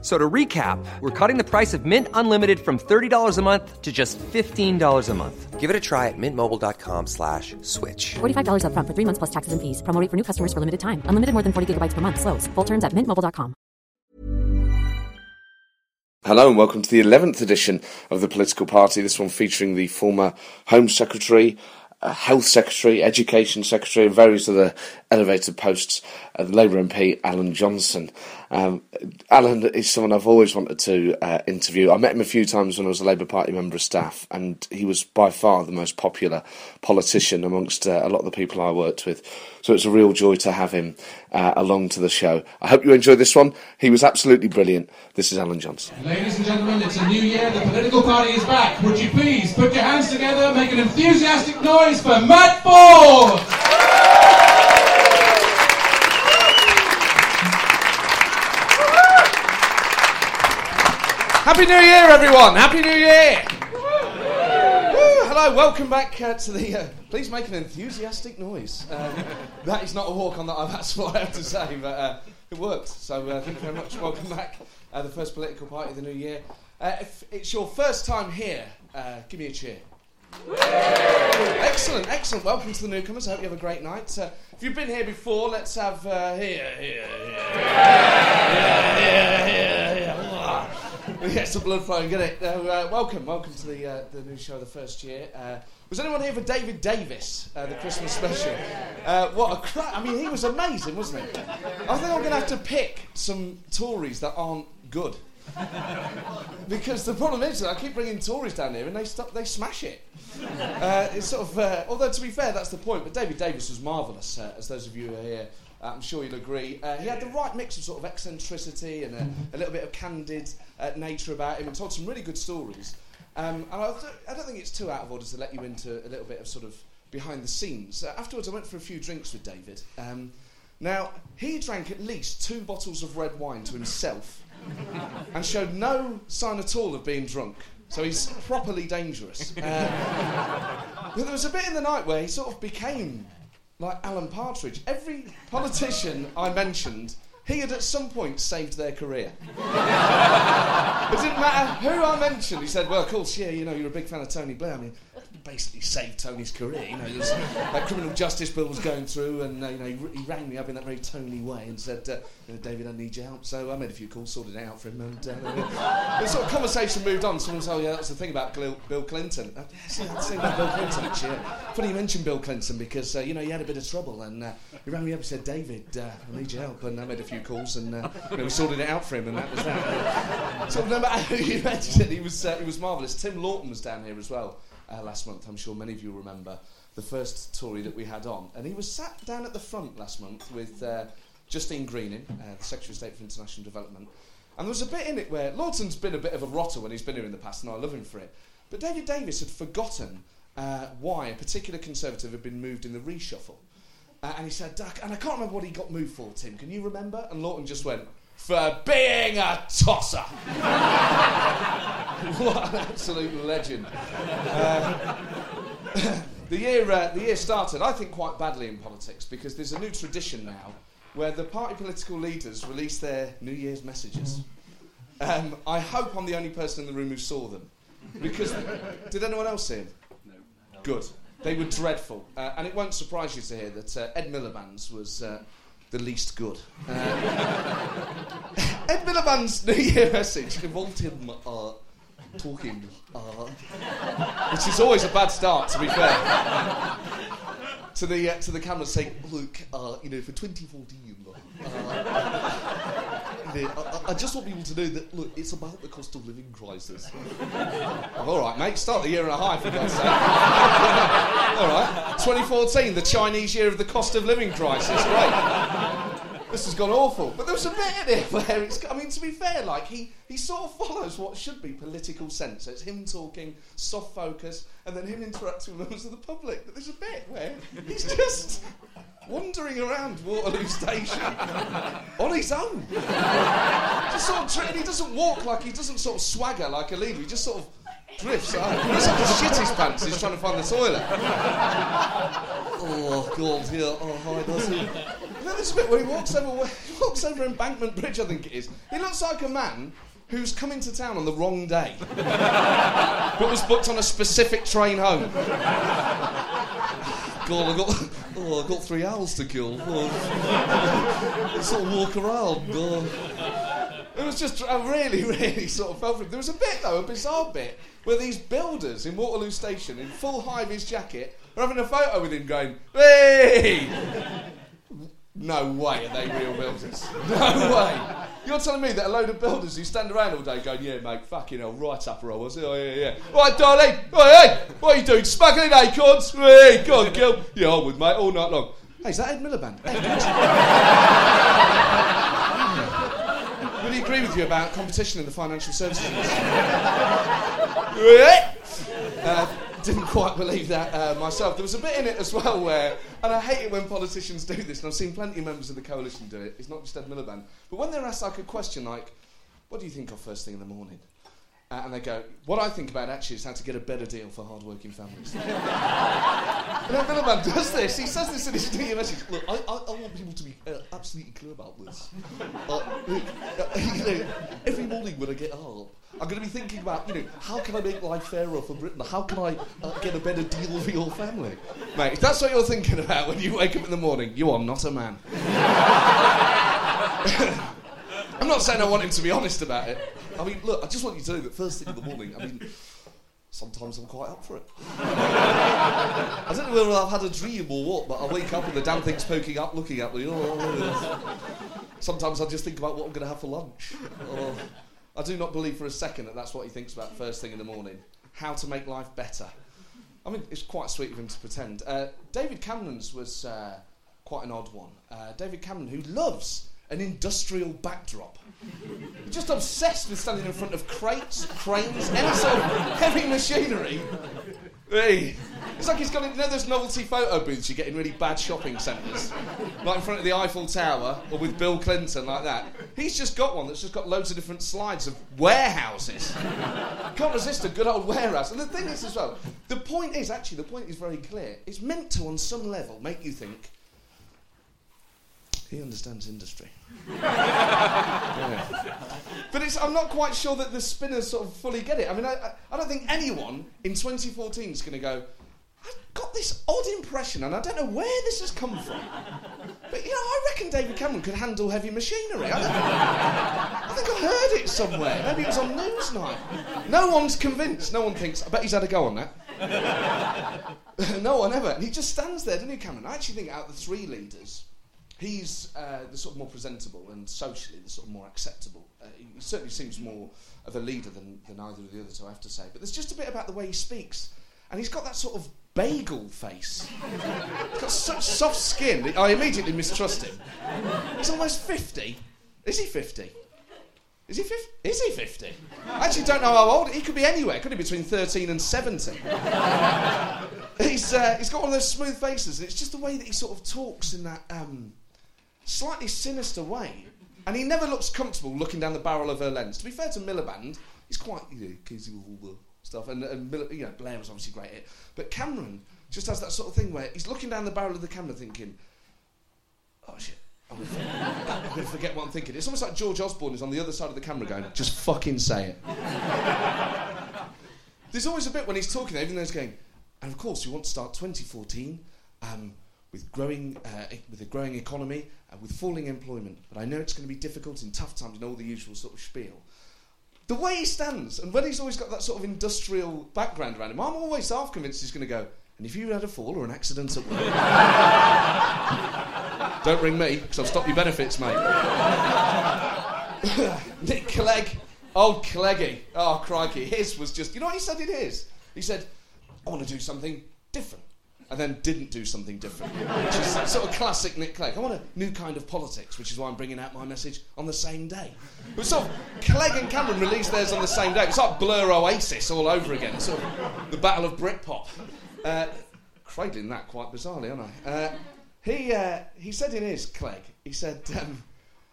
F- So to recap, we're cutting the price of Mint Unlimited from $30 a month to just $15 a month. Give it a try at mintmobile.com slash switch. $45 upfront for three months plus taxes and fees. Promo rate for new customers for limited time. Unlimited more than 40 gigabytes per month. Slows. Full terms at mintmobile.com. Hello and welcome to the 11th edition of the Political Party. This one featuring the former Home Secretary, uh, Health Secretary, Education Secretary, and various other elevated posts, uh, the Labour MP Alan Johnson. Um, Alan is someone I've always wanted to uh, interview. I met him a few times when I was a Labour Party member of staff, and he was by far the most popular politician amongst uh, a lot of the people I worked with. So it's a real joy to have him uh, along to the show. I hope you enjoy this one. He was absolutely brilliant. This is Alan Johnson. Ladies and gentlemen, it's a new year. The political party is back. Would you please put your hands together, make an enthusiastic noise for Matt Forde? Happy New Year, everyone! Happy New Year! Woo, hello, welcome back uh, to the. Uh, please make an enthusiastic noise. Um, that is not a walk on that. That's what I have to say, but uh, it worked. So uh, thank you very much. Welcome back, uh, the first political party of the new year. Uh, if it's your first time here, uh, give me a cheer. Excellent, excellent. Welcome to the newcomers. I hope you have a great night. Uh, if you've been here before, let's have uh, here, here, here. We get some blood flowing, get it? Uh, uh, welcome, welcome to the uh, the new show, the first year. Uh, was anyone here for David Davis, uh, the Christmas special? Uh, what a crack! I mean, he was amazing, wasn't he? I think I'm going to have to pick some Tories that aren't good. because the problem is that I keep bringing Tories down here and they stop, they smash it. It's sort of, although to be fair, that's the point. But David Davis was marvellous, as those of you who are here. Uh, I'm sure you'll agree. Uh, he had the right mix of sort of eccentricity and a, a little bit of candid uh, nature about him, and told some really good stories. Um, and I, don't- I don't think it's too out of order to let you into a little bit of sort of behind the scenes. Uh, afterwards, I went for a few drinks with David. Um, now, he drank at least two bottles of red wine to himself and showed no sign at all of being drunk. So he's properly dangerous. Uh, but there was a bit in the night where he sort of became like Alan Partridge. Every politician I mentioned, he had at some point saved their career. it didn't matter who I mentioned. He said, "Well, of course, yeah, you know, you're a big fan of Tony Blair. I mean, basically saved Tony's career. You know, was, that criminal justice bill was going through, and uh, you know, he, he rang me up in that very Tony way and said, uh, "David, I need your help." So I made a few calls, sorted it out for him, and uh, the sort of conversation moved on. Someone said, "Oh, yeah, that's the thing about Bill Clinton." Uh, yeah, see, that's the about Bill Clinton. Funny you mentioned Bill Clinton because uh, you know he had a bit of trouble, and uh, he rang me up and said, "David, uh, I need your help," and I made a few calls, and you know, we sorted it out for him, and that was that. so no matter who you mentioned, he was he was marvellous. Tim Loughton was down here as well uh, last month. I'm sure many of you remember the first Tory that we had on, and he was sat down at the front last month with uh, Justine Greening, uh, the Secretary of State for International Development. And there was a bit in it where Loughton's been a bit of a rotter when he's been here in the past, and I love him for it. But David Davis had forgotten uh, why a particular Conservative had been moved in the reshuffle. Uh, and he said, Duck, and I can't remember what he got moved for, Tim. Can you remember? And Loughton just went, for being a tosser. what an absolute legend. Uh, the, year, uh, the year started, I think, quite badly in politics because there's a new tradition now where the party political leaders release their New Year's messages. Um, I hope I'm the only person in the room who saw them. Because, did anyone else see them? No. Good. They were dreadful. Uh, and it won't surprise you to hear that uh, Ed Miliband's was uh, the least good. Uh, Ed Miliband's New Year message involved him uh, talking, uh, which is always a bad start, to be fair. to the uh, to the camera saying, "Look, uh, you know, for 2014, I, I- just want people to know that look, it's about the cost of living crisis." All right, mate, start the year on a high for God's sake. All right, 2014, the Chinese year of the cost of living crisis. Great. This has gone awful. But there was a bit in it where it's. I mean, to be fair, like he, he sort of follows what should be political sense. So it's him talking, soft focus, and then him interacting with members of the public. But there's a bit where he's just wandering around Waterloo Station on his own. just sort of, tri- he doesn't walk like he doesn't sort of swagger like a leader. He just sort of drifts. out. He looks like shit his pants. He's trying to find the toilet. oh God, yeah. Oh, hi, does he? And then there's a bit where he walks over, he walks over Embankment Bridge, I think it is. He looks like a man who's come into town on the wrong day, but was booked on a specific train home. God, I got, oh, I got three hours to kill. Oh, sort of walk around. Oh. It was just, I really, really sort of felt for him. There was a bit, though, a bizarre bit, where these builders in Waterloo Station, in full high vis jacket, are having a photo with him going, hey! No way are they real builders. No way. You're telling me that a load of builders who stand around all day going, yeah, mate, fucking hell, right up a roll, was? Oh, yeah, yeah. Right, darling. Oh, hey, what are you doing? Smuggling acorns? Hey, go on, Gil. Yeah, I would, mate, all night long. Hey, is that Ed Miliband? Ed, Will he agree with you about competition in the financial services industry? uh, didn't quite believe that uh, myself. There was a bit in it as well where, and I hate it when politicians do this, and I've seen plenty of members of the coalition do it. It's not just Ed Miliband, but when they're asked like a question like, "What do you think of first thing in the morning?" Uh, and they go, "What I think about actually is how to get a better deal for hard-working families." and Ed Miliband does this. He says this in his media message. Look, I, I, I want people to be uh, absolutely clear about this. Uh, uh, you know, every morning when I get up. I'm going to be thinking about, you know, how can I make life fairer for Britain? How can I uh, get a better deal for your family? Mate, if that's what you're thinking about when you wake up in the morning, you are not a man. I'm not saying I want him to be honest about it. I mean, look, I just want you to know that first thing in the morning, I mean, sometimes I'm quite up for it. I don't know whether I've had a dream or what, but I wake up and the damn thing's poking up, looking at me. Oh, sometimes I just think about what I'm going to have for lunch. Oh. I do not believe for a second that that's what he thinks about first thing in the morning. How to make life better. I mean, it's quite sweet of him to pretend. Uh, David Cameron's was uh, quite an odd one. Uh, David Cameron, who loves an industrial backdrop. He's just obsessed with standing in front of crates, cranes, any sort of heavy machinery. Hey. It's like he's got, you know, those novelty photo booths you get in really bad shopping centres, like in front of the Eiffel Tower or with Bill Clinton, like that. He's just got one that's just got loads of different slides of warehouses. Can't resist a good old warehouse. And the thing is, as well, the point is actually, the point is very clear. It's meant to, on some level, make you think he understands industry. yeah. But it's, I'm not quite sure that the spinners sort of fully get it. I mean, I, I, I don't think anyone in 2014 is going to go, I've got this odd impression, and I don't know where this has come from. But you know, I reckon David Cameron could handle heavy machinery. I, I think I heard it somewhere. Maybe it was on Newsnight. No one's convinced. No one thinks. I bet he's had a go on that. no one ever. And he just stands there, doesn't he, Cameron? I actually think out of the three leaders, he's uh, the sort of more presentable and socially the sort of more acceptable. Uh, he certainly seems more of a leader than, than either of the others, I have to say. But there's just a bit about the way he speaks. And he's got that sort of bagel face. He's got such soft skin. I immediately mistrust him. He's almost 50. Is he 50? Is he 50? Is he 50? I actually don't know how old. He could be anywhere. Could be between 13 and 70? he's, uh, he's got one of those smooth faces, and it's just the way that he sort of talks in that um, slightly sinister way. And he never looks comfortable looking down the barrel of her lens. To be fair to Miliband, he's quite, you know, with all the stuff. And, and you know, Blair was obviously great at it. But Cameron just has that sort of thing where he's looking down the barrel of the camera thinking, oh shit. I'm going, to forget what I'm thinking. It's almost like George Osborne is on the other side of the camera going, just fucking say it. There's always a bit when he's talking even though he's going, and of course, we want to start 2014 um, with, growing, uh, with a growing economy, uh, with falling employment. But I know it's going to be difficult in tough times and all the usual sort of spiel. The way he stands, and when he's always got that sort of industrial background around him, I'm always half convinced he's going to go, and if you had a fall or an accident at work, don't ring me, because I'll stop your benefits, mate. Nick Clegg, old Cleggy, oh crikey, his was just, you know what he said in his? He said, I want to do something different and then didn't do something different, which is sort of classic Nick Clegg. I want a new kind of politics, which is why I'm bringing out my message on the same day. It sort of Clegg and Cameron released theirs on the same day. It's like Blur Oasis all over again. It's sort of the Battle of Britpop. Uh, cradling that quite bizarrely, aren't I? Uh, he, uh, he said in his Clegg, he said, um,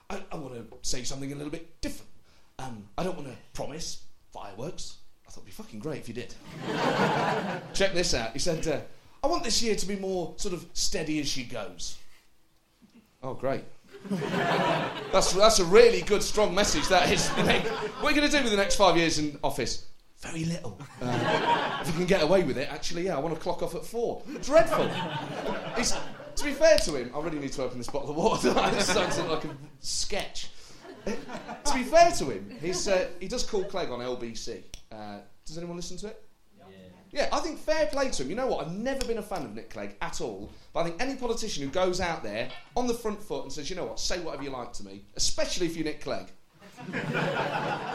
I, I want to say something a little bit different. Um, I don't want to promise fireworks. I thought it'd be fucking great if you did. Check this out. He said, uh, I want this year to be more sort of steady as she goes. Oh, great. that's, that's a really good, strong message, that is. what are you going to do with the next five years in office? Very little. Uh, if you can get away with it, actually, yeah, I want to clock off at four. Dreadful. He's, to be fair to him, I really need to open this bottle of water. this sounds like a sketch. to be fair to him, he's, uh, he does call Clegg on LBC. Uh, does anyone listen to it? Yeah, I think fair play to him. You know what? I've never been a fan of Nick Clegg at all. But I think any politician who goes out there on the front foot and says, you know what, say whatever you like to me, especially if you're Nick Clegg. that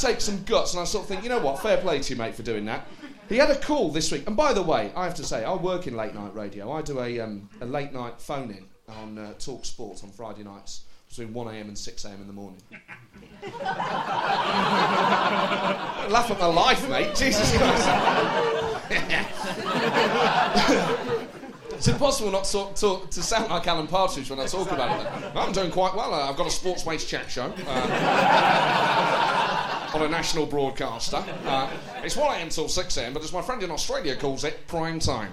takes some guts, and I sort of think, you know what, fair play to you, mate, for doing that. He had a call this week, and by the way, I have to say, I work in late night radio. I do a, um, a late night phone in on uh, Talk Sport on Friday nights between 1am and 6am in the morning. Laugh at my life, mate. Jesus Christ. it's impossible not to, to, to, sound like Alan Partridge when I talk about it. I'm doing quite well. I've got a sports waste chat show. Uh, on a national broadcaster. Uh, it's 1am till 6am, but as my friend in Australia calls it, prime time.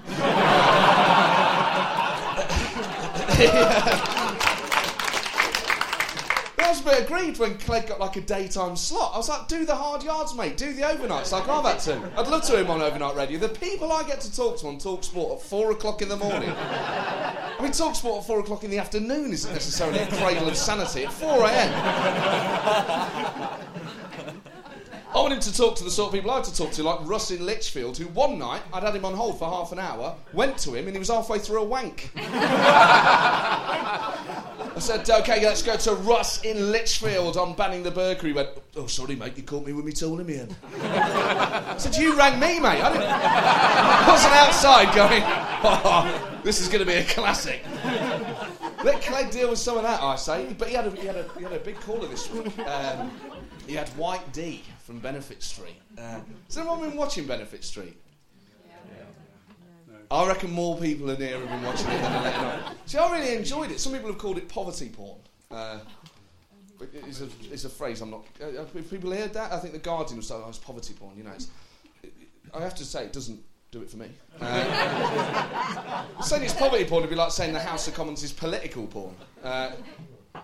I was a bit aggrieved when Clegg got like a daytime slot. I was like, do the hard yards, mate. Do the overnights like I've had to. I'd love to him on overnight radio. The people I get to talk to on Talk Sport at four o'clock in the morning. I mean, Talk Sport at four o'clock in the afternoon isn't necessarily a cradle of sanity. At 4 a.m. I wanted to talk to the sort of people I had to talk to, like Russ in Lichfield, who one night I'd had him on hold for half an hour, went to him, and he was halfway through a wank. Said, okay, let's go to Russ in Lichfield on banning the burger. He went, oh, sorry, mate, you caught me with me tool in. I said, you rang me, mate. I, didn't... I wasn't outside going, oh, this is going to be a classic. Let Clegg deal with some of that, I say. But he had a, he had a, he had a big caller this week. Um, he had White Dee from Benefit Street. Uh, has anyone been watching Benefit Street? I reckon more people in here have been watching it than night. See, I really enjoyed it. Some people have called it poverty porn. Uh, it's, a, it's a phrase I'm not. Uh, have people heard that? I think the Guardian was saying, "Oh, it's poverty porn." You know, it's, I have to say, it doesn't do it for me. Uh, saying it's poverty porn would be like saying the House of Commons is political porn. Uh,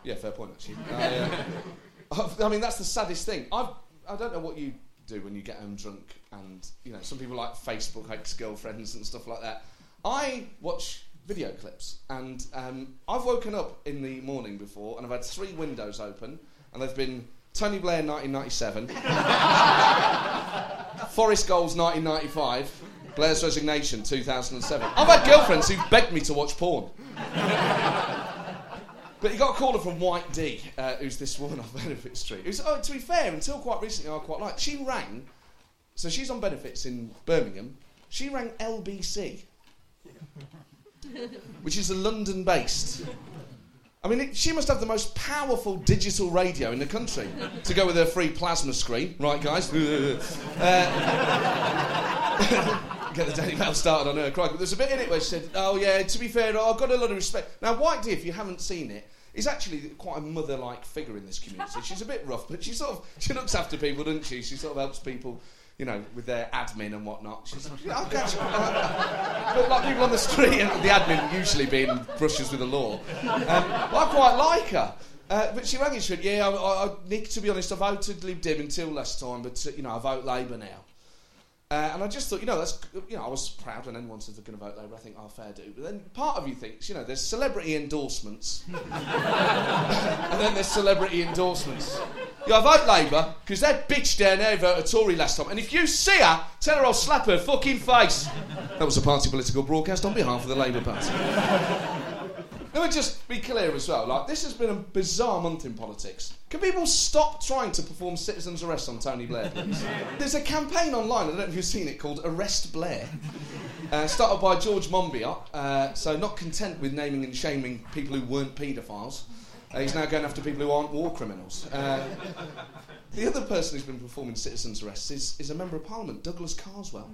yeah, fair point actually. Uh, I mean, that's the saddest thing. I've, I don't know what you do when you get home drunk, and you know, some people like Facebook ex-girlfriends and stuff like that. I watch video clips, and um, I've woken up in the morning before, and I've had three windows open, and they've been Tony Blair 1997, Forest Goals 1995, Blair's Resignation 2007. I've had girlfriends who've begged me to watch porn. But he got a caller from White Dee, uh, who's this woman off Benefit Street. Who's, oh, to be fair, until quite recently, I quite liked. She rang, so she's on benefits in Birmingham. She rang LBC, which is a London-based. I mean, it, she must have the most powerful digital radio in the country to go with her free plasma screen, right, guys? uh, get the Daily Mail started on her crying. But there's a bit in it where she said, "Oh yeah, to be fair, I've got a lot of respect." Now, White Dee, if you haven't seen it, is actually quite a mother-like figure in this community. She's a bit rough, but she sort of she looks after people, doesn't she? She sort of helps people. You know, with their admin and whatnot. She's like, catch you. but like people on the street, and the admin usually being brushes with the law. Um, I quite like her. Uh, but she rang and went, yeah, I, I, Nick, to be honest, I voted Lib Dem until last time, but, uh, you know, I vote Labour now. Uh, and I just thought, you know, that's, you know, I was proud when anyone said they're going to vote Labour. I think, oh, fair do. But then part of you thinks, you know, there's celebrity endorsements, and then there's celebrity endorsements. Yeah, I vote Labour because that bitch down there voted Tory last time. And if you see her, tell her I'll slap her fucking face. That was a party political broadcast on behalf of the Labour Party. Let me just be clear as well. Like, this has been a bizarre month in politics. Can people stop trying to perform citizen's arrest on Tony Blair, please? There's a campaign online, I don't know if you've seen it, called Arrest Blair. Uh, started by George Monbiot. Uh, so, not content with naming and shaming people who weren't paedophiles, uh, he's now going after people who aren't war criminals. Uh, the other person who's been performing citizen's arrests is, is a member of parliament, Douglas Carswell.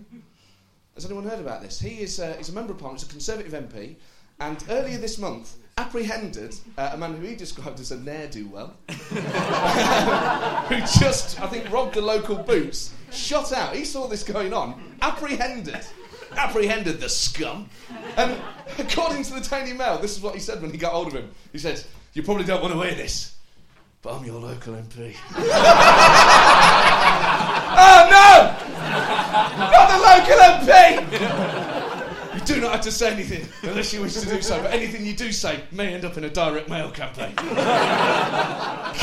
Has anyone heard about this? He is uh, he's a member of parliament, he's a Conservative MP and earlier this month apprehended uh, a man who he described as a ne'er do well. who just, I think, robbed the local boots, shot out. He saw this going on, apprehended, apprehended the scum. And according to the Daily Mail, this is what he said when he got hold of him. He said, "You probably don't want to hear this, but I'm your local MP." oh no! Not the local MP! Do not have to say anything unless you wish to do so, but anything you do say may end up in a direct mail campaign. God!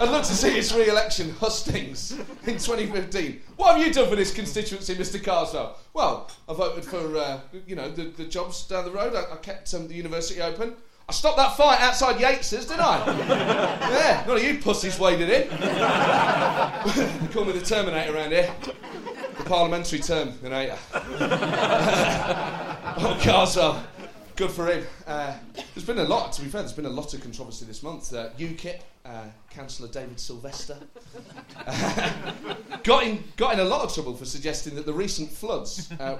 I'd love to see his re election hustings in 2015. What have you done for this constituency, Mr. Carswell? Well, I voted for, uh, you know, the, the jobs down the road. I, I kept um, the university open. I stopped that fight outside Yates's, didn't I? yeah, none of you pussies waded in. they call me the Terminator around here. Parliamentary Terminator. oh, Carswell. Good for him. Uh, there's been a lot, to be fair, there's been a lot of controversy this month. Uh, UKIP, uh, Councillor David Silvester, uh, got, in, got in a lot of trouble for suggesting that the recent floods uh,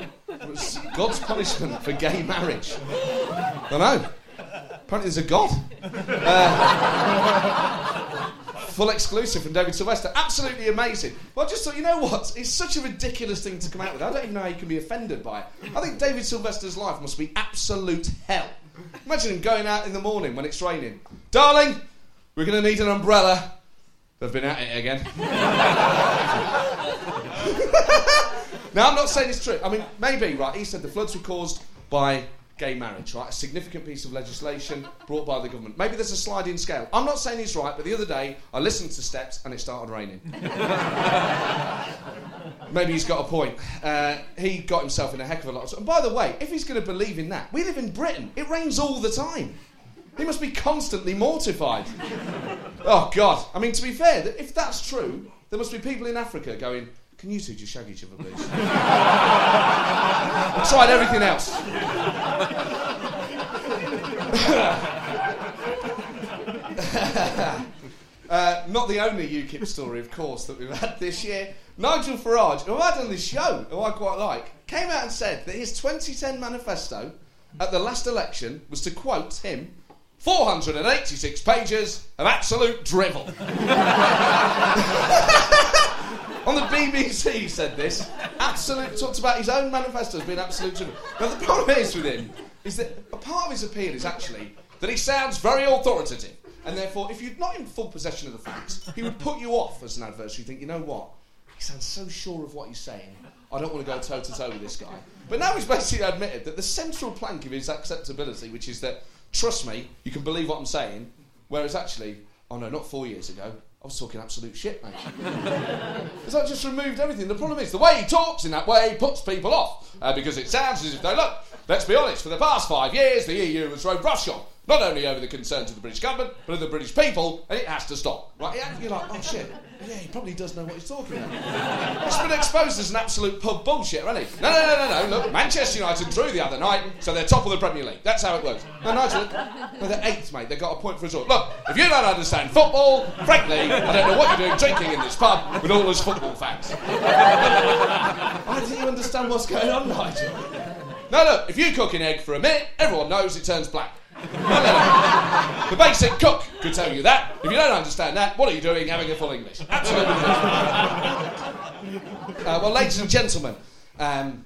was God's punishment for gay marriage. I know. Apparently there's a God. Full exclusive from David Silvester. Absolutely amazing. Well, I just thought, you know what? It's such a ridiculous thing to come out with. I don't even know how you can be offended by it. I think David Silvester's life must be absolute hell. Imagine him going out in the morning when it's raining. Darling, we're going to need an umbrella. They've been at it again. now, I'm not saying it's true. I mean, maybe, right? He said the floods were caused by gay marriage, right? A significant piece of legislation brought by the government. Maybe there's a sliding scale. I'm not saying he's right, but the other day I listened to steps and it started raining. Maybe he's got a point. Uh, he got himself in a heck of a lot of. Trouble. And by the way, if he's going to believe in that, we live in Britain. It rains all the time. He must be constantly mortified. Oh, God. I mean, to be fair, if that's true, there must be people in Africa going, can you two just shag each other, please? I've tried everything else. Uh, not the only UKIP story, of course, that we've had this year. Nigel Farage, who I had on this show, who I quite like, came out and said that his 2010 manifesto at the last election was to quote him 486 pages of absolute drivel. On the BBC, he said this. Absolute talked about his own manifesto as being absolute drivel. Now the problem is with him is that a part of his appeal is actually that he sounds very authoritative, and therefore, if you're not in full possession of the facts, he would put you off as an adversary. You think, you know what? He sounds so sure of what he's saying. I don't want to go toe to toe with this guy. But now he's basically admitted that the central plank of his acceptability, which is that trust me, you can believe what I'm saying. Whereas actually, oh no, not four years ago, I was talking absolute shit, mate. Because I just removed everything. The problem is the way he talks in that way puts people off uh, because it sounds as if they look. Let's be honest. For the past five years, the EU has thrown roughshod not only over the concerns of the British government but of the British people, and it has to stop. Right? You're like, oh shit. Yeah, he probably does know what he's talking about. He's been exposed as an absolute pub bullshit, hasn't he? No, no, no, no, no. Look, Manchester United drew the other night, so they're top of the Premier League. That's how it works. No, Nigel, no, they're eighth, mate. They've got a point for us all. Look, if you don't understand football, frankly, I don't know what you're doing drinking in this pub with all those football fans. I don't you understand what's going on, Nigel. No, look, if you cook an egg for a minute, everyone knows it turns black. The basic cook could tell you that. If you don't understand that, what are you doing having a full English? Absolutely. uh, well, ladies and gentlemen, um,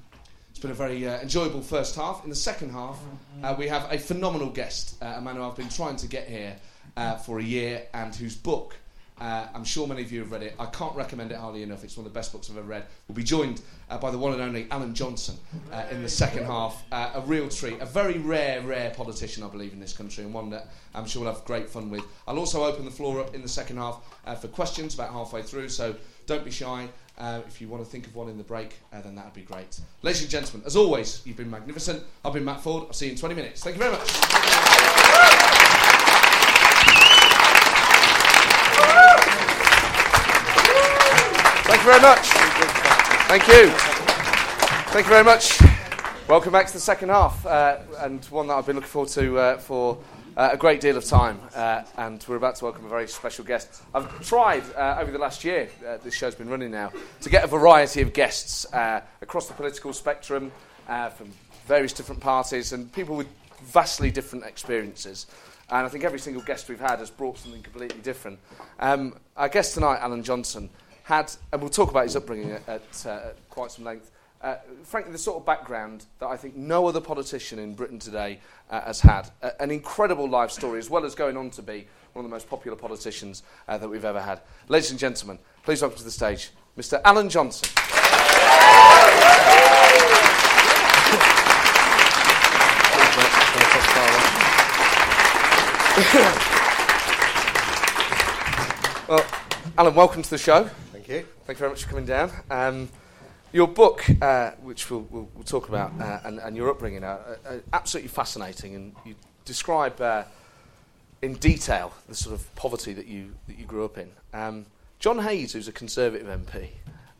it's been a very uh, enjoyable first half. In the second half, uh, we have a phenomenal guest, uh, a man who I've been trying to get here uh, for a year and whose book uh, I'm sure many of you have read it. I can't recommend it highly enough. It's one of the best books I've ever read. We'll be joined uh, by the one and only Alan Johnson uh, in the second half. Uh, a real treat. A very rare, rare politician, I believe, in this country, and one that I'm sure we'll have great fun with. I'll also open the floor up in the second half uh, for questions about halfway through, so don't be shy. Uh, if you want to think of one in the break, then that would be great. Ladies and gentlemen, as always, you've been magnificent. I've been Matt Forde. I'll see you in 20 minutes. Thank you very much. You very much. Thank you. Thank you very much. Welcome back to the second half, uh, and one that I've been looking forward to uh, for uh, a great deal of time. Uh, and we're about to welcome a very special guest. I've tried uh, over the last year, uh, this show's been running now, to get a variety of guests across the political spectrum from various different parties and people with vastly different experiences. And I think every single guest we've had has brought something completely different. Um, our guest tonight, Alan Johnson, had, and we'll talk about his upbringing at, at, uh, at quite some length, uh, frankly, the sort of background that I think no other politician in Britain today uh, has had. Uh, an incredible life story, as well as going on to be one of the most popular politicians uh, that we've ever had. Ladies and gentlemen, please welcome to the stage Mr. Alan Johnson. well, Alan, welcome to the show. Thank you. Thank you very much for coming down. Um, your book, uh, which we'll, we'll, we'll, talk about, uh, and, and, your upbringing are, are, absolutely fascinating, and you describe uh, in detail the sort of poverty that you that you grew up in. Um, John Hayes, who's a Conservative MP,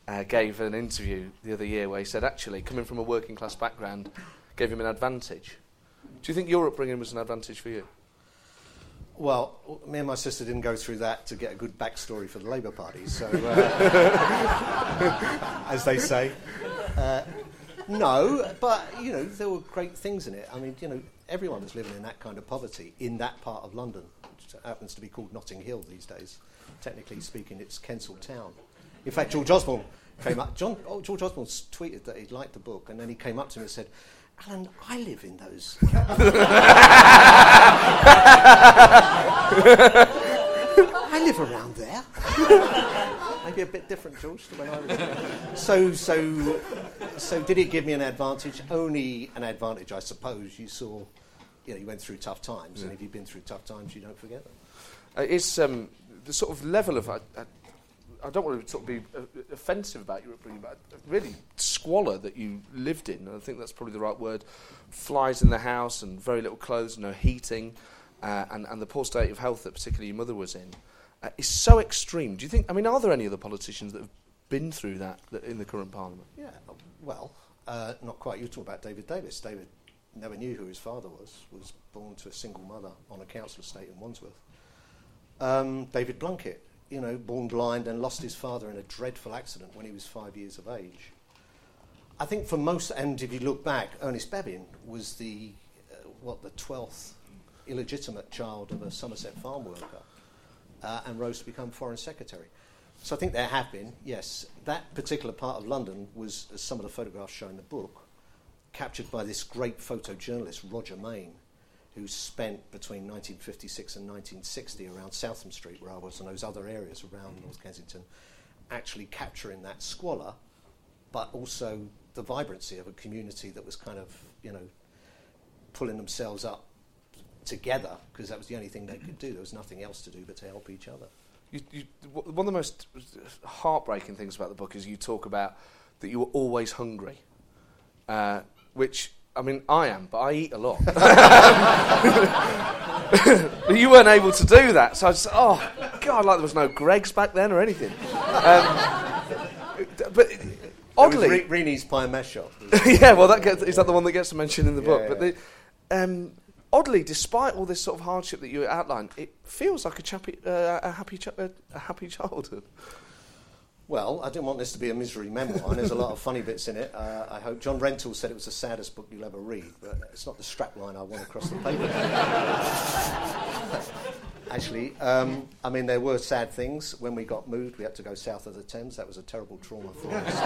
uh, gave an interview the other year where he said, actually, coming from a working class background gave him an advantage. Do you think your upbringing was an advantage for you? Well, me and my sister didn't go through that to get a good backstory for the Labour Party, so uh, as they say. Uh, no, but you know there were great things in it. I mean, you know, everyone was living in that kind of poverty in that part of London, which happens to be called Notting Hill these days. Technically speaking, it's Kensal Town. In fact, George Osborne came up. John, oh, George Osborne tweeted that he'd liked the book, and then he came up to me and said, Alan, I live in those. I live around there. Maybe a bit different, George, to when I was. So, so, so, did it give me an advantage? Only an advantage, I suppose. You saw, you know, you went through tough times, yeah. and if you've been through tough times, you don't forget them. Uh, it's um, the sort of level of. Uh, uh, I don't want to sort of be uh, offensive about your upbringing, but really squalor that you lived in. I think that's probably the right word. Flies in the house and very little clothes, no heating, uh, and, and the poor state of health that particularly your mother was in uh, is so extreme. Do you think? I mean, are there any other politicians that have been through that, that in the current parliament? Yeah. Well, uh, not quite. You talk about David Davis. David never knew who his father was. Was born to a single mother on a council estate in Wandsworth. Um, David Blunkett you know, born blind and lost his father in a dreadful accident when he was five years of age. I think for most, and if you look back, Ernest Bevin was the, uh, what, the 12th illegitimate child of a Somerset farm worker uh, and rose to become Foreign Secretary. So I think there have been, yes. That particular part of London was, as some of the photographs show in the book, captured by this great photojournalist, Roger Mayne, who spent between 1956 and 1960 around Southam Street, where I was, and those other areas around North Kensington, actually capturing that squalor, but also the vibrancy of a community that was kind of, you know, pulling themselves up together because that was the only thing they could do. There was nothing else to do but to help each other. You, you, one of the most heartbreaking things about the book is you talk about that you were always hungry, uh, which I mean, I am, but I eat a lot. but you weren't able to do that, so I just, oh, God, like there was no Greggs back then or anything. Um, but oddly, Re- Reenie's pie and mash shop. yeah, well, that gets, is that the one that gets mentioned in the yeah, book? Yeah. But the, um, oddly, despite all this sort of hardship that you outlined, it feels like a, chappy, uh, a happy, ch- a happy childhood. Well, I didn't want this to be a misery memoir, and there's a lot of funny bits in it. Uh, I hope John Rentoul said it was the saddest book you'll ever read, but it's not the strapline I want across the paper. Actually, um, I mean, there were sad things. When we got moved, we had to go south of the Thames. That was a terrible trauma for us.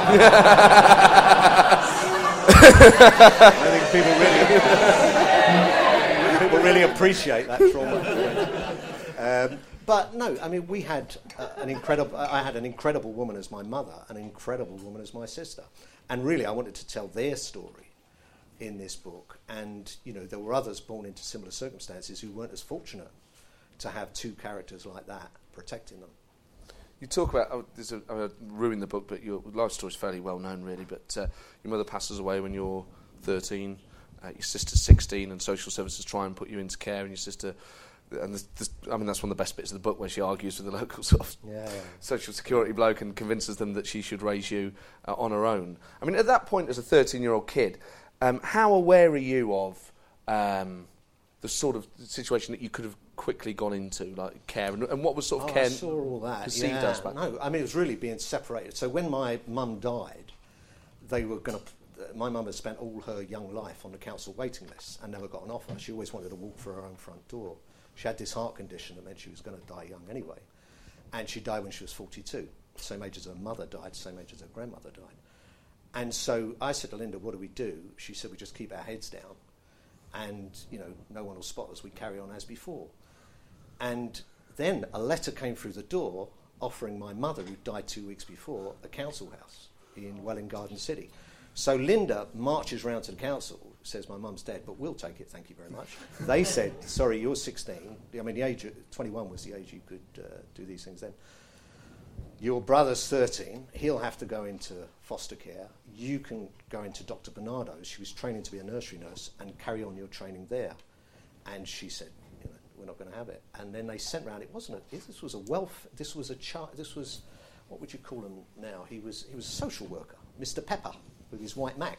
I think people really, people really appreciate that trauma. Um, but no, I mean, we had uh, an incredible. I had an incredible woman as my mother, an incredible woman as my sister, and really, I wanted to tell their story in this book. And you know, there were others born into similar circumstances who weren't as fortunate to have two characters like that protecting them. You talk about, oh, there's a, I ruined the book, but your life story is fairly well known, really. But uh, your mother passes away when you're 13, uh, your sister's 16, and social services try and put you into care, and your sister and this, this, I mean that's one of the best bits of the book where she argues with the local sort of yeah, yeah. social security bloke and convinces them that she should raise you uh, on her own. I mean, at that point, as a 13-year-old kid, um, how aware are you of um, the sort of situation that you could have quickly gone into, like care, and, and what was sort of oh, care I saw all that. perceived yeah. as back No, I mean it was really being separated. So when my mum died, they were going to my mum had spent all her young life on the council waiting list and never got an offer. She always wanted to walk through her own front door She had this heart condition that meant she was going to die young anyway. And she died when she was 42. Same age as her mother died, same age as her grandmother died. And so I said to Linda, what do we do? She said, we just keep our heads down. And, you know, no one will spot us. We carry on as before. And then a letter came through the door offering my mother, who died two weeks before, a council house in Welwyn Garden City. So Linda marches round to the council, says, My mum's dead, but we'll take it, thank you very much. they said, Sorry, you're 16. I mean, the age of 21 was the age you could uh, do these things then. Your brother's 13. He'll have to go into foster care. You can go into Dr. Barnardo's. She was training to be a nursery nurse and carry on your training there. And she said, you know, we're not going to have it. And then they sent round. It wasn't a. This was a wealth. This was a child. This was, what would you call him now? He was. He was a social worker, Mr. Pepper, with his white Mac.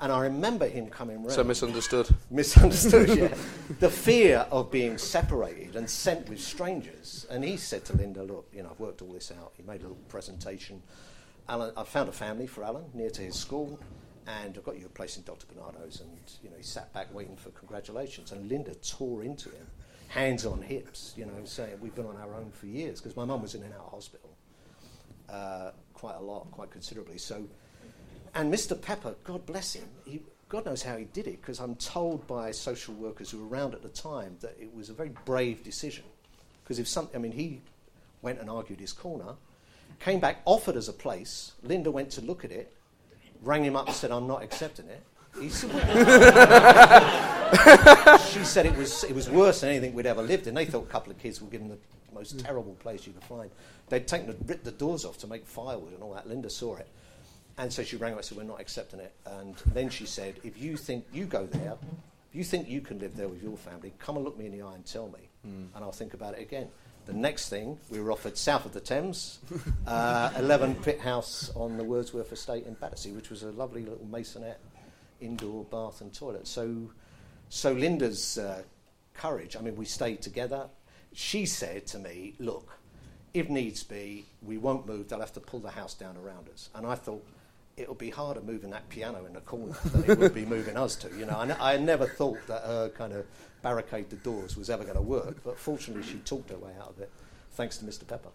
And I remember him coming round. So misunderstood. misunderstood, yeah. The fear of being separated and sent with strangers. And he said to Linda, Look, you know, I've worked all this out. He made a little presentation. Alan, I found a family for Alan near to his school, and I've got you a place in Dr. Barnardo's. And, you know, he sat back waiting for congratulations. And Linda tore into him, hands on hips, you know, saying, We've been on our own for years, because my mum was in and out of hospital uh, quite a lot, quite considerably. So, and Mr. Pepper, God bless him, he, God knows how he did it, because I'm told by social workers who were around at the time that it was a very brave decision. Because if some, I mean, he went and argued his corner, came back, offered us a place. Linda went to look at it, rang him up and said, I'm not accepting it. He said, she said it was, it was worse than anything we'd ever lived in. They thought a couple of kids were given the most terrible place you could find. They'd taken the, ripped the doors off to make firewood and all that. Linda saw it. And so she rang up and said, We're not accepting it. And then she said, If you think you go there, if you think you can live there with your family, come and look me in the eye and tell me, and I'll think about it again. The next thing, we were offered south of the Thames, uh, 11 Pit House on the Wordsworth Estate in Battersea, which was a lovely little masonette indoor bath and toilet. So, so Linda's uh, courage, I mean, we stayed together. She said to me, Look, if needs be, we won't move, they'll have to pull the house down around us. And I thought, it'll be harder moving that piano in the corner than it would be moving us to. You know, I, never thought that her kind of barricade the doors was ever going to work, but fortunately she talked her way out of it, thanks to Mr. Pepper.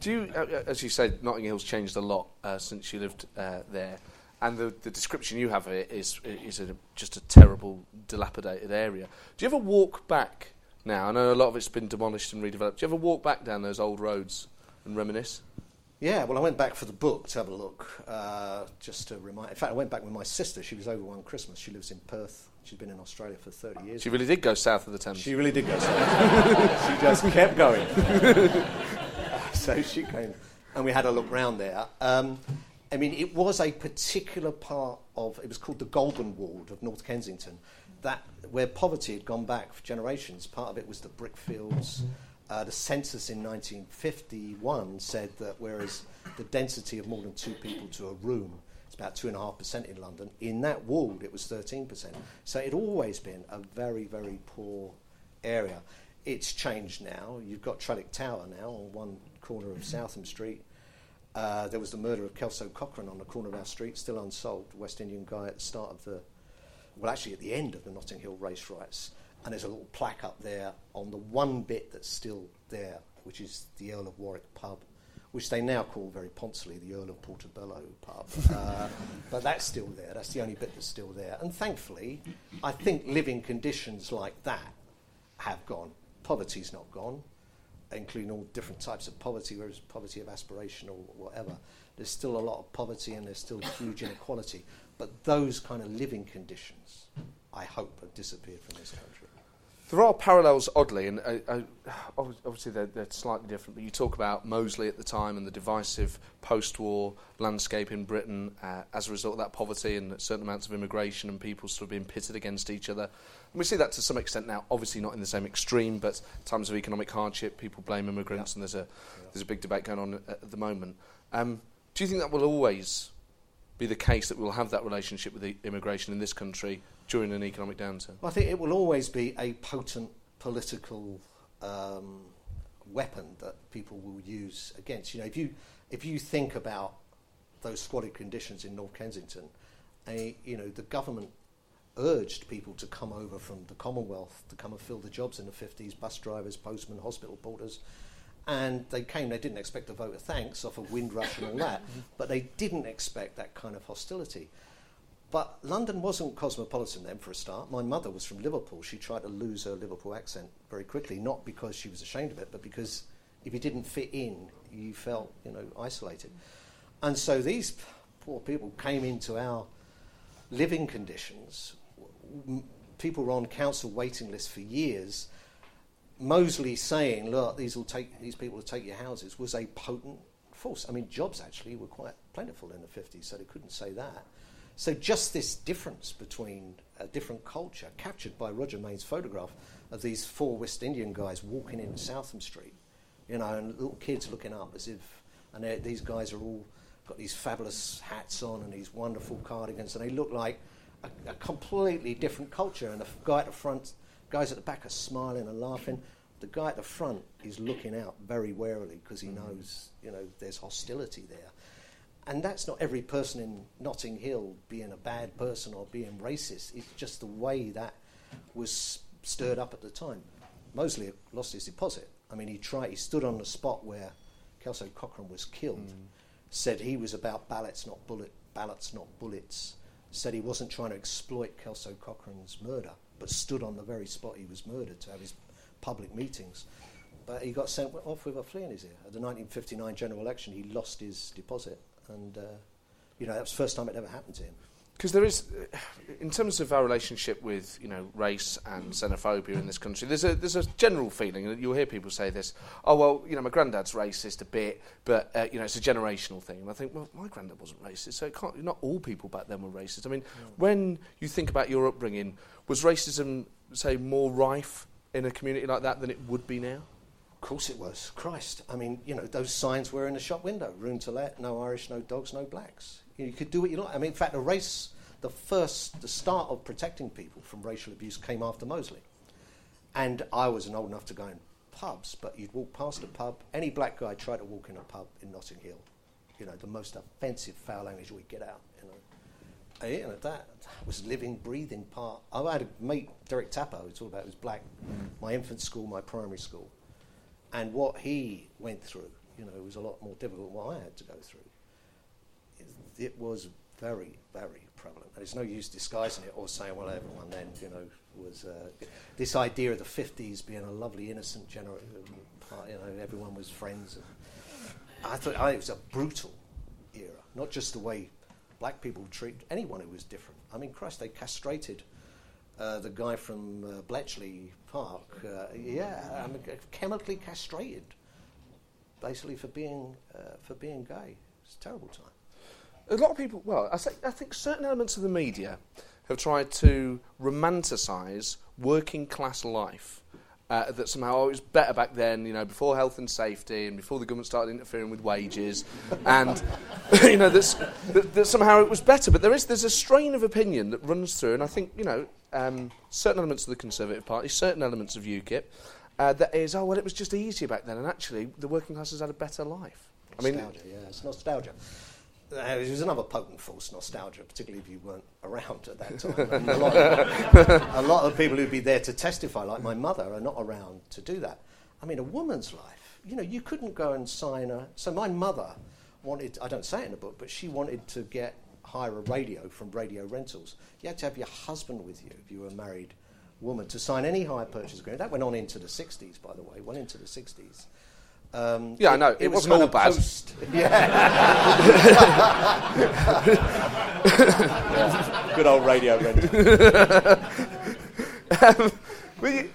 Do you, uh, uh, as you said, Notting Hill's changed a lot uh, since you lived uh, there, and the, the description you have of it is is a, just a terrible, dilapidated area. Do you ever walk back now? I know a lot of it's been demolished and redeveloped. Do you ever walk back down those old roads and reminisce? Yeah, well, I went back for the book to have a look, uh, just to remind. In fact, I went back with my sister. She was over one Christmas. She lives in Perth. She's been in Australia for 30 years. She really did go south of the Thames. She really did go south. she just kept going. so she came, and we had a look round there. Um, I mean, it was a particular part of. It was called the Golborne Ward of North Kensington, that where poverty had gone back for generations. Part of it was the brick fields. Uh, the census in 1951 said that whereas the density of more than two people to a room is about 2.5% in London, in that ward it was 13%. So it always been a very, very poor area. It's changed now. You've got Trellick Tower now on one corner of Southam Street. Uh, there was the murder of Kelso Cochrane on the corner of our street, still unsolved. West Indian guy at the start of the, well, actually at the end of the Notting Hill race rights. And there's a little plaque up there on the one bit that's still there, which is the Earl of Warwick pub, which they now call very poncily the Earl of Portobello pub. uh, but that's still there. That's the only bit that's still there. And thankfully, I think living conditions like that have gone. Poverty's not gone, including all different types of poverty, whereas poverty of aspiration or whatever. There's still a lot of poverty and there's still huge inequality. But those kind of living conditions, I hope, have disappeared from this country. There are parallels, oddly, and uh, uh, obviously they're, they're slightly different. But you talk about Mosley at the time and the divisive post-war landscape in Britain uh, as a result of that poverty and certain amounts of immigration and people sort of being pitted against each other. And we see that to some extent now. Obviously, not in the same extreme, but times of economic hardship, people blame immigrants, and there's a there's a big debate going on at, at the moment. Um, do you think that will always be the case that we'll have that relationship with immigration in this country during an economic downturn? Well, I think it will always be a potent political um, weapon that people will use against. You know, if you if you think about those squalid conditions in North Kensington, a, you know, the government urged people to come over from the Commonwealth to come and fill the jobs in the 50s bus drivers, postmen, hospital porters. And they came, they didn't expect a vote of thanks off of Windrush and all that, but they didn't expect that kind of hostility. But London wasn't cosmopolitan then for a start. My mother was from Liverpool. She tried to lose her Liverpool accent very quickly, not because she was ashamed of it, but because if you didn't fit in, you felt, you know, isolated. And so these poor people came into our living conditions. People were on council waiting lists for years. Mosley saying, "Look, these will take these people will take your houses," was a potent force. I mean, jobs actually were quite plentiful in the fifties, so they couldn't say that. So just this difference between a different culture, captured by Roger Mayne's photograph of these four West Indian guys walking in Southam Street, you know, and little kids looking up as if, and these guys are all got these fabulous hats on and these wonderful cardigans, and they look like a, a completely different culture. And the guy at the front, guys at the back are smiling and laughing. The guy at the front is looking out very warily because he mm. knows, you know, there's hostility there. And that's not every person in Notting Hill being a bad person or being racist. It's just the way that was stirred up at the time. Mosley lost his deposit. I mean, he tried. He stood on the spot where Kelso Cochrane was killed. Mm. Said he was about ballots, not bullet ballots, not bullets. Said he wasn't trying to exploit Kelso Cochrane's murder, but stood on the very spot he was murdered to have his public meetings. But he got sent off with a flea in his ear. At the 1959 general election, he lost his deposit, and uh, you know that was the first time it ever happened to him. Because there is, uh, in terms of our relationship with you know race and xenophobia in this country, there's a there's a general feeling, and you'll hear people say this. Oh well, you know my granddad's racist a bit, but uh, you know it's a generational thing. And I think, well, my granddad wasn't racist, so it can't. Not all people back then were racist. I mean, when you think about your upbringing, was racism say more rife in a community like that than it would be now? Of course it was. Christ. I mean, you know, those signs were in the shop window. Room to let, no Irish, no dogs, no blacks. You, know, you could do what you like. I mean, in fact, the race, the first, the start of protecting people from racial abuse came after Mosley. And I wasn't old enough to go in pubs, but you'd walk past a pub, any black guy tried to walk in a pub in Notting Hill. You know, the most offensive foul language we get out, you know. And, you know, that was living, breathing part. I had a mate, Derek Tapper, who talked about, who was black, my infant school, my primary school. And what he went through, you know, was a lot more difficult than what I had to go through. It, it was very, very prevalent. And it's no use disguising it or saying, well, everyone then, you know, was uh, this idea of the 50s being a lovely, innocent generation. You know, everyone was friends. I thought I, it was a brutal era, not just the way black people treat anyone who was different. I mean, Christ, they castrated uh, the guy from uh, Bletchley Park. Uh, yeah, I mean, chemically castrated, basically for being uh, for being gay. It's a terrible time. A lot of people, well, I, say, I think certain elements of the media have tried to romanticise working class life. Uh, that somehow oh, it was better back then, you know, before health and safety and before the government started interfering with wages, and you know that's, that, that somehow it was better. But there is there's a strain of opinion that runs through, and I think you know um, certain elements of the Conservative Party, certain elements of UKIP, uh, that is oh well it was just easier back then, and actually the working class has had a better life. I mean, nostalgia, yeah, it's nostalgia. Uh, it was another potent force, nostalgia, particularly if you weren't around at that time. A, lot of, a lot of people who'd be there to testify, like my mother, are not around to do that. I mean, a woman's life, you know, you couldn't go and sign a. So my mother wanted, I don't say it in the book, but she wanted to get hire a radio from Radio Rentals. You had to have your husband with you if you were a married woman to sign any hire purchase agreement. That went on into the 60s, by the way, went into the 60s. Um, Yeah, I know. It was wasn't all kind of bad. Post, yeah. Good old radio rental. Well, you-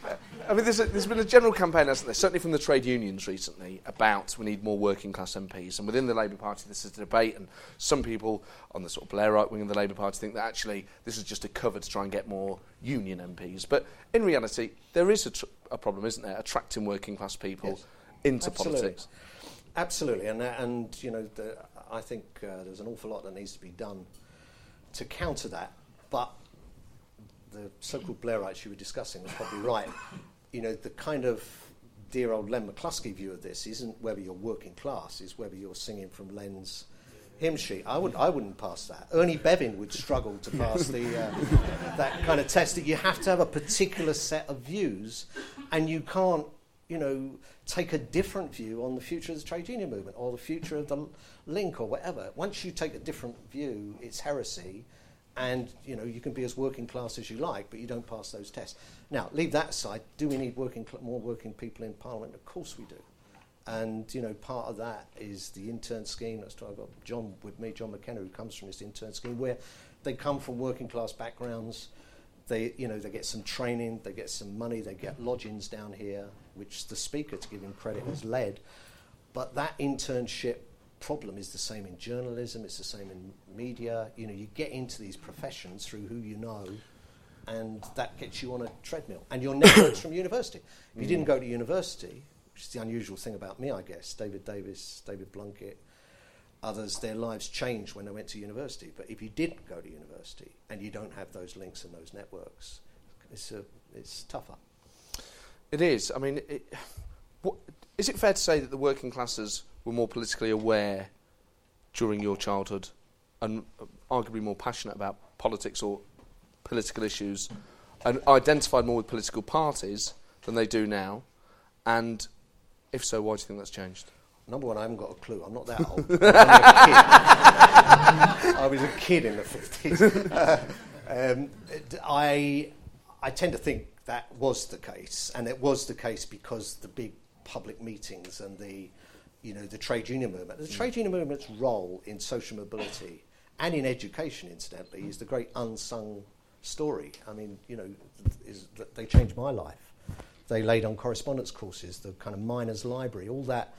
I mean, there's, a, there's been a general campaign, hasn't there, certainly from the trade unions recently, about we need more working class MPs. And within the Labour Party, this is a debate, and some people on the sort of Blairite wing of the Labour Party think that actually this is just a cover to try and get more union MPs. But in reality, there is a, tr- a problem, isn't there, attracting working class people Yes. Into Absolutely. politics. Absolutely, and uh, and you know, the, I think uh, there's an awful lot that needs to be done to counter that. But the so-called Blairites you were discussing was probably right. You know, the kind of dear old Len McCluskey view of this isn't whether you're working class, is whether you're singing from Len's hymn sheet. I would I wouldn't pass that. Ernie Bevin would struggle to pass the uh, that kind of test. That you have to have a particular set of views, and you can't you know take a different view on the future of the trade union movement or the future of the link or whatever. Once you take a different view, it's heresy. And you know you can be as working class as you like, but you don't pass those tests. Now, leave that aside. Do we need working cl- more working people in Parliament? Of course we do. And you know, part of that is the intern scheme. That's why I've got John with me, John McKenna, who comes from this intern scheme, where they come from working class backgrounds. They, you know, they get some training, they get some money, they get lodgings down here, which the speaker, to give him credit, has led. But that internship problem is the same in journalism. It's the same in media. You know, you get into these professions through who you know, and that gets you on a treadmill. And your networks from university. If you didn't mm. go to university, which is the unusual thing about me, I guess, David Davis, David Blunkett, others, their lives changed when they went to university. But if you didn't go to university and you don't have those links and those networks, it's, a, it's tougher. It is. I mean, it, what, is it fair to say that the working classes were more politically aware during your childhood and arguably more passionate about politics or political issues and identified more with political parties than they do now? And if so, why do you think that's changed? Number one, I haven't got a clue. I'm not that old. I was a kid. I was a kid in the 50s. um, I, I tend to think that was the case, and it was the case because the big public meetings and the, you know, the trade union movement. The trade union movement's role in social mobility and in education, incidentally, is the great unsung story. I mean, you know, is that they changed my life. They laid on correspondence courses, the kind of miners' library, all that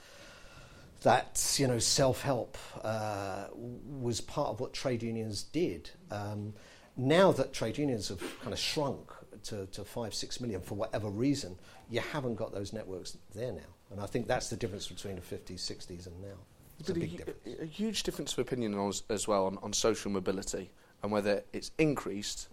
that you know self-help uh, was part of what trade unions did. Um, now that trade unions have kind of shrunk to, to five, six million for whatever reason, you haven't got those networks there now. And I think that's the difference between the 50s, 60s, and now. It's a hu- difference. a huge difference of opinion on, as well on, on social mobility and whether it's increased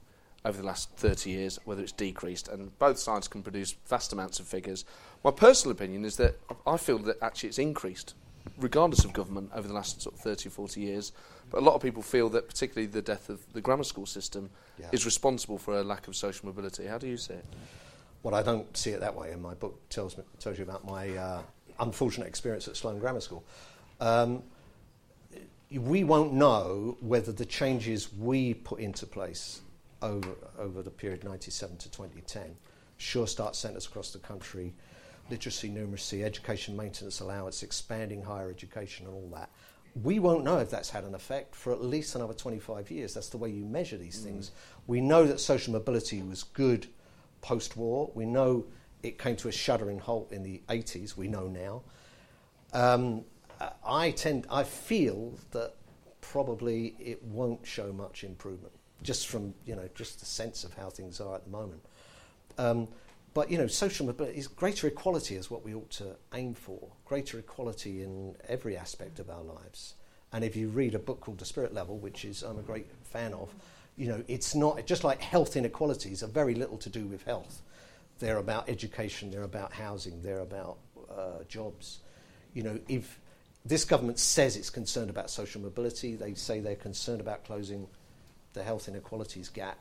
over the last 30 years, whether it's decreased, and both sides can produce vast amounts of figures. My personal opinion is that I feel that actually it's increased, regardless of government, over the last sort of 30 or 40 years. But a lot of people feel that particularly the death of the grammar school system Yeah. is responsible for a lack of social mobility. How do you see it? Well, I don't see it that way, and my book tells, me, tells you about my uh, unfortunate experience at Sloane Grammar School. Um, we won't know whether the changes we put into place over, over the period 97 to 2010, Sure Start centres across the country, literacy, numeracy, education maintenance allowance, expanding higher education, and all that. We won't know if that's had an effect for at least another 25 years. That's the way you measure these things. We know that social mobility was good post war. We know it came to a shuddering halt in the 80s. We know now. Um, I tend, I feel that probably it won't show much improvement, just from you know just the sense of how things are at the moment. Um, but you know, social is greater equality is what we ought to aim for. Greater equality in every aspect of our lives. And if you read a book called The Spirit Level, which is I'm a great fan of, you know, it's not just like health inequalities are very little to do with health. They're about education. They're about housing. They're about uh, jobs. You know, if this government says it's concerned about social mobility, they say they're concerned about closing the health inequalities gap,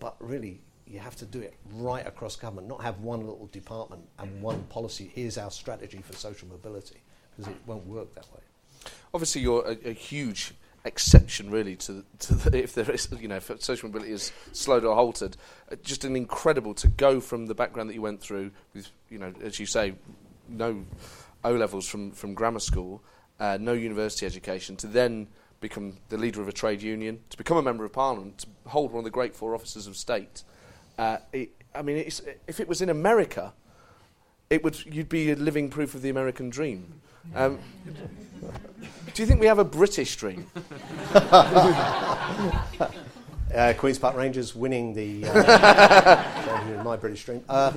but really you have to do it right across government, not have one little department and one policy. Here's our strategy for social mobility, because it won't work that way. Obviously, you're a, a huge exception, really, to, to the, if there is, you know, if social mobility is slowed or halted. Uh, just an incredible to go from the background that you went through, with, you know, as you say, no O levels from from grammar school, uh, no university education, to then become the leader of a trade union, to become a member of parliament, to hold one of the great four offices of state. Uh, it, I mean, it's, if it was in America, it would you'd be a living proof of the American dream. Um, do you think we have a British dream? Uh, Queen's Park Rangers winning the uh, my British dream. Uh,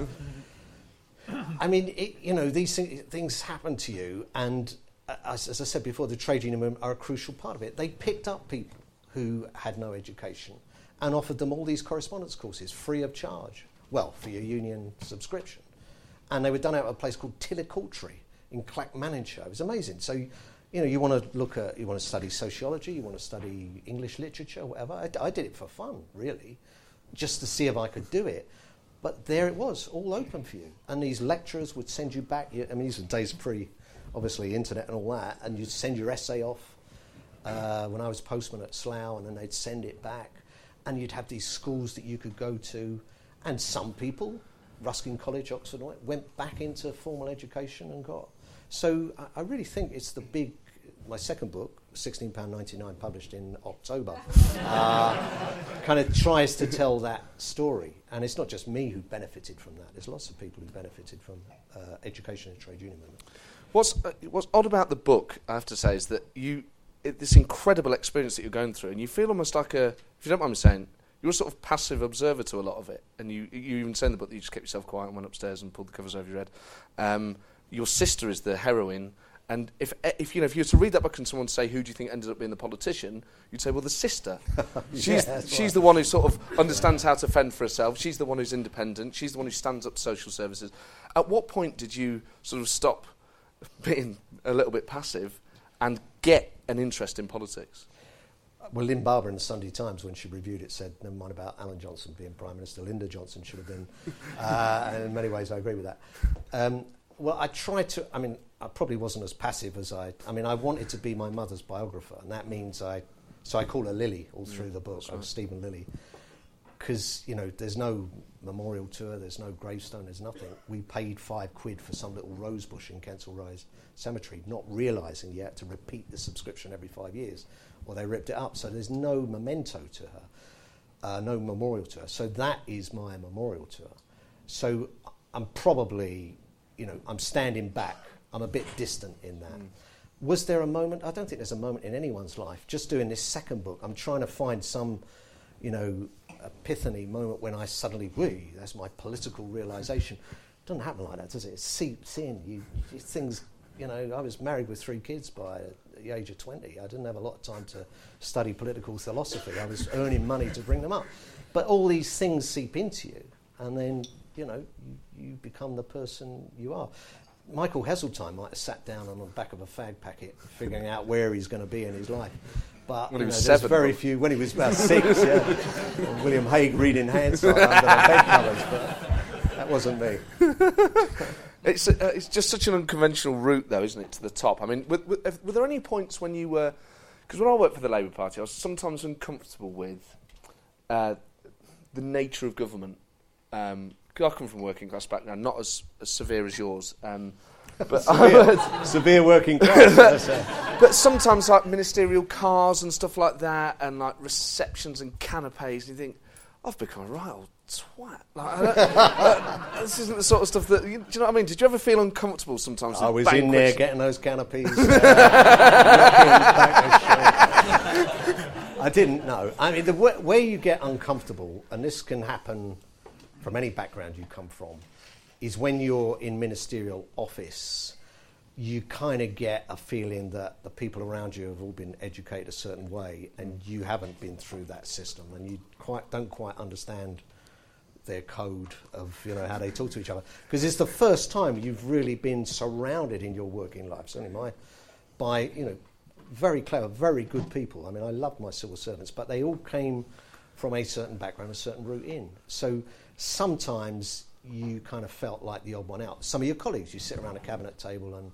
I mean, it, you know, these thi- things happen to you, and uh, as, as I said before, the trade union movement are a crucial part of it. They picked up people who had no education and offered them all these correspondence courses free of charge. Well, for your union subscription, and they were done out of a place called Tillicoultry in Clackmannanshire. It was amazing. So, you know, you want to look at, you want to study sociology, you want to study English literature, whatever. I, I did it for fun, really, just to see if I could do it. But there it was, all open for you. And these lecturers would send you back. I mean, these were days pre, obviously, internet and all that. And you'd send your essay off uh, when I was postman at Slough, and then they'd send it back. And you'd have these schools that you could go to. And some people, Ruskin College, Oxford, went back into formal education and got. So I, I really think it's the big my second book, £16.99, published in October, uh, kind of tries to tell that story. And it's not just me who benefited from that, there's lots of people who benefited from uh, education and trade union movement. What's, uh, what's odd about the book, I have to say, is that you, it, this incredible experience that you're going through, and you feel almost like a, you don't mind me saying, you're a sort of passive observer to a lot of it. And you, you even say in the book that you just kept yourself quiet and went upstairs and pulled the covers over your head. Um, your sister is the heroine and if, if, you know, if you were to read that book and someone say, who do you think ended up being the politician, you'd say, well, the sister. she's yeah, she's right. the one who sort of understands how to fend for herself. She's the one who's independent. She's the one who stands up to social services. At what point did you sort of stop being a little bit passive and get an interest in politics? Well, Lynn Barber in the Sunday Times, when she reviewed it, said, never mind about Alan Johnson being Prime Minister, Linda Johnson should have been. uh, and in many ways, I agree with that. Um, well, I tried to, I mean, I probably wasn't as passive as I. I mean, I wanted to be my mother's biographer, and that means I. So I call her Lily all through the book. I'm Stephen Lilly, because you know there's no memorial to her, there's no gravestone, there's nothing. We paid five quid for some little rose bush in Kensal Rise Cemetery, not realising yet to repeat the subscription every five years, or they ripped it up. So there's no memento to her, uh, no memorial to her. So that is my memorial to her. So I'm probably, you know, I'm standing back I'm a bit distant in that. Mm. Was there a moment? I don't think there's a moment in anyone's life. Just doing this second book, I'm trying to find some, you know, epiphany moment when I suddenly, wee, that's my political realization. It doesn't happen like that, does it? It seeps in. You, you, things, you know, I was married with three kids by the age of 20. I didn't have a lot of time to study political philosophy. I was earning money to bring them up. But all these things seep into you, and then, you know, you, you become the person you are. Michael Heseltine might have sat down on the back of a fag packet figuring out where he's going to be in his life. But when you know, there's seven, very few, when he was about six, yeah. William Hague reading Hansard under the bed covers, but that wasn't me. it's, uh, it's just such an unconventional route, though, isn't it, to the top? I mean, were, were, were there any points when you were. Because when I worked for the Labour Party, I was sometimes uncomfortable with uh, the nature of government. Um, I come from a working class background, not as, as severe as yours. Um, but severe, severe working class. but sometimes like ministerial cars and stuff like that, and like receptions and canapes, and you think, I've become a right old twat. Like, uh, this isn't the sort of stuff that. You, do you know what I mean? Did you ever feel uncomfortable sometimes? I was in there getting those canopies. Uh, I didn't know. I mean, the where you get uncomfortable, and this can happen from any background you come from, is when you're in ministerial office, you kind of get a feeling that the people around you have all been educated a certain way, and you haven't been through that system, and you quite don't quite understand their code of you know how they talk to each other. Because it's the first time you've really been surrounded in your working life. Certainly my by you know very clever very good people. I mean i loved my civil servants but they all came from a certain background a certain route in. So sometimes you kind of felt like the odd one out. Some of your colleagues, you sit around a cabinet table and,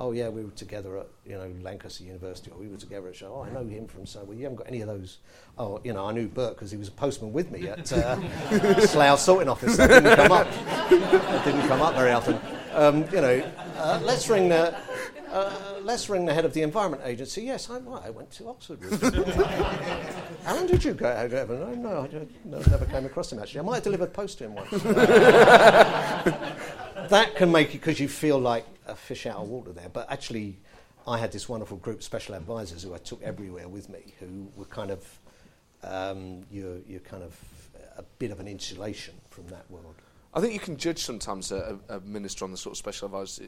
oh yeah, we were together at you know Lancaster University, or we were together at show. Oh, I know him from so. Well, you haven't got any of those. Oh, you know, I knew Bert because he was a postman with me at uh, Slough Sorting Office. That didn't come up. That didn't come up very often. Um, you know, uh, let's ring the uh, let's ring the head of the Environment Agency. Yes, I, well, I went to Oxford with Alan, did you go? No, no, I no, never came across him actually. I might have delivered post to him once. that can make you, because you feel like a fish out of water there. But actually, I had this wonderful group of special advisors who I took everywhere with me, who were kind of, um, you're, you're kind of a bit of an insulation from that world. I think you can judge sometimes a, a minister on the sort of special advisors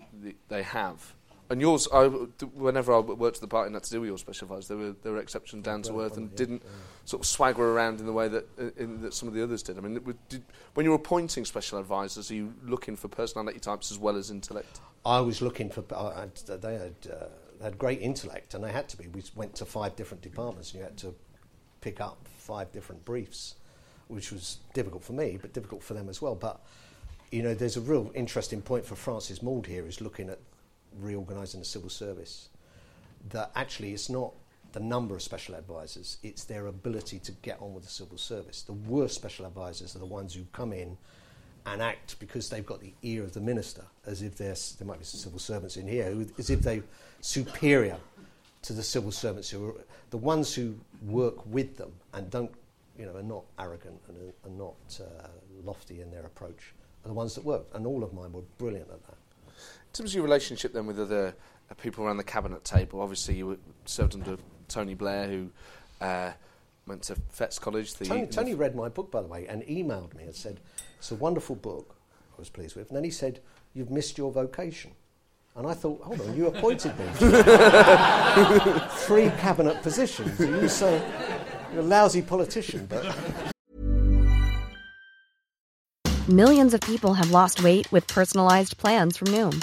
they have and yours, I, whenever I worked at the party and had to do with your special advisors, they were, they were exceptional, down to earth, and didn't yeah. sort of swagger around in the way that, in, that some of the others did. I mean, did, when you're appointing special advisors, are you looking for personality types as well as intellect? I was looking for. Uh, they had uh, had great intellect, and they had to be. We went to five different departments, and you had to pick up five different briefs, which was difficult for me, but difficult for them as well. But you know, there's a real interesting point for Francis Maude here is looking at reorganising the civil service. That actually it's not the number of special advisors, it's their ability to get on with the civil service. The worst special advisors are the ones who come in and act because they've got the ear of the minister, as if there's, there might be some civil servants in here, who, as if they're superior to the civil servants who are the ones who work with them and don't, you know, are not arrogant and are, are not uh, lofty in their approach, are the ones that work. And all of mine were brilliant at that. In terms of your relationship then with other uh, people around the cabinet table, obviously you were served under Tony Blair, who uh, went to Fettes College. The Tony, Tony read my book, by the way, and emailed me and said, It's a wonderful book, I was pleased with. And then he said, You've missed your vocation. And I thought, hold on, you appointed me three cabinet positions. You say you're a lousy politician, but Millions of people have lost weight with personalized plans from Noom,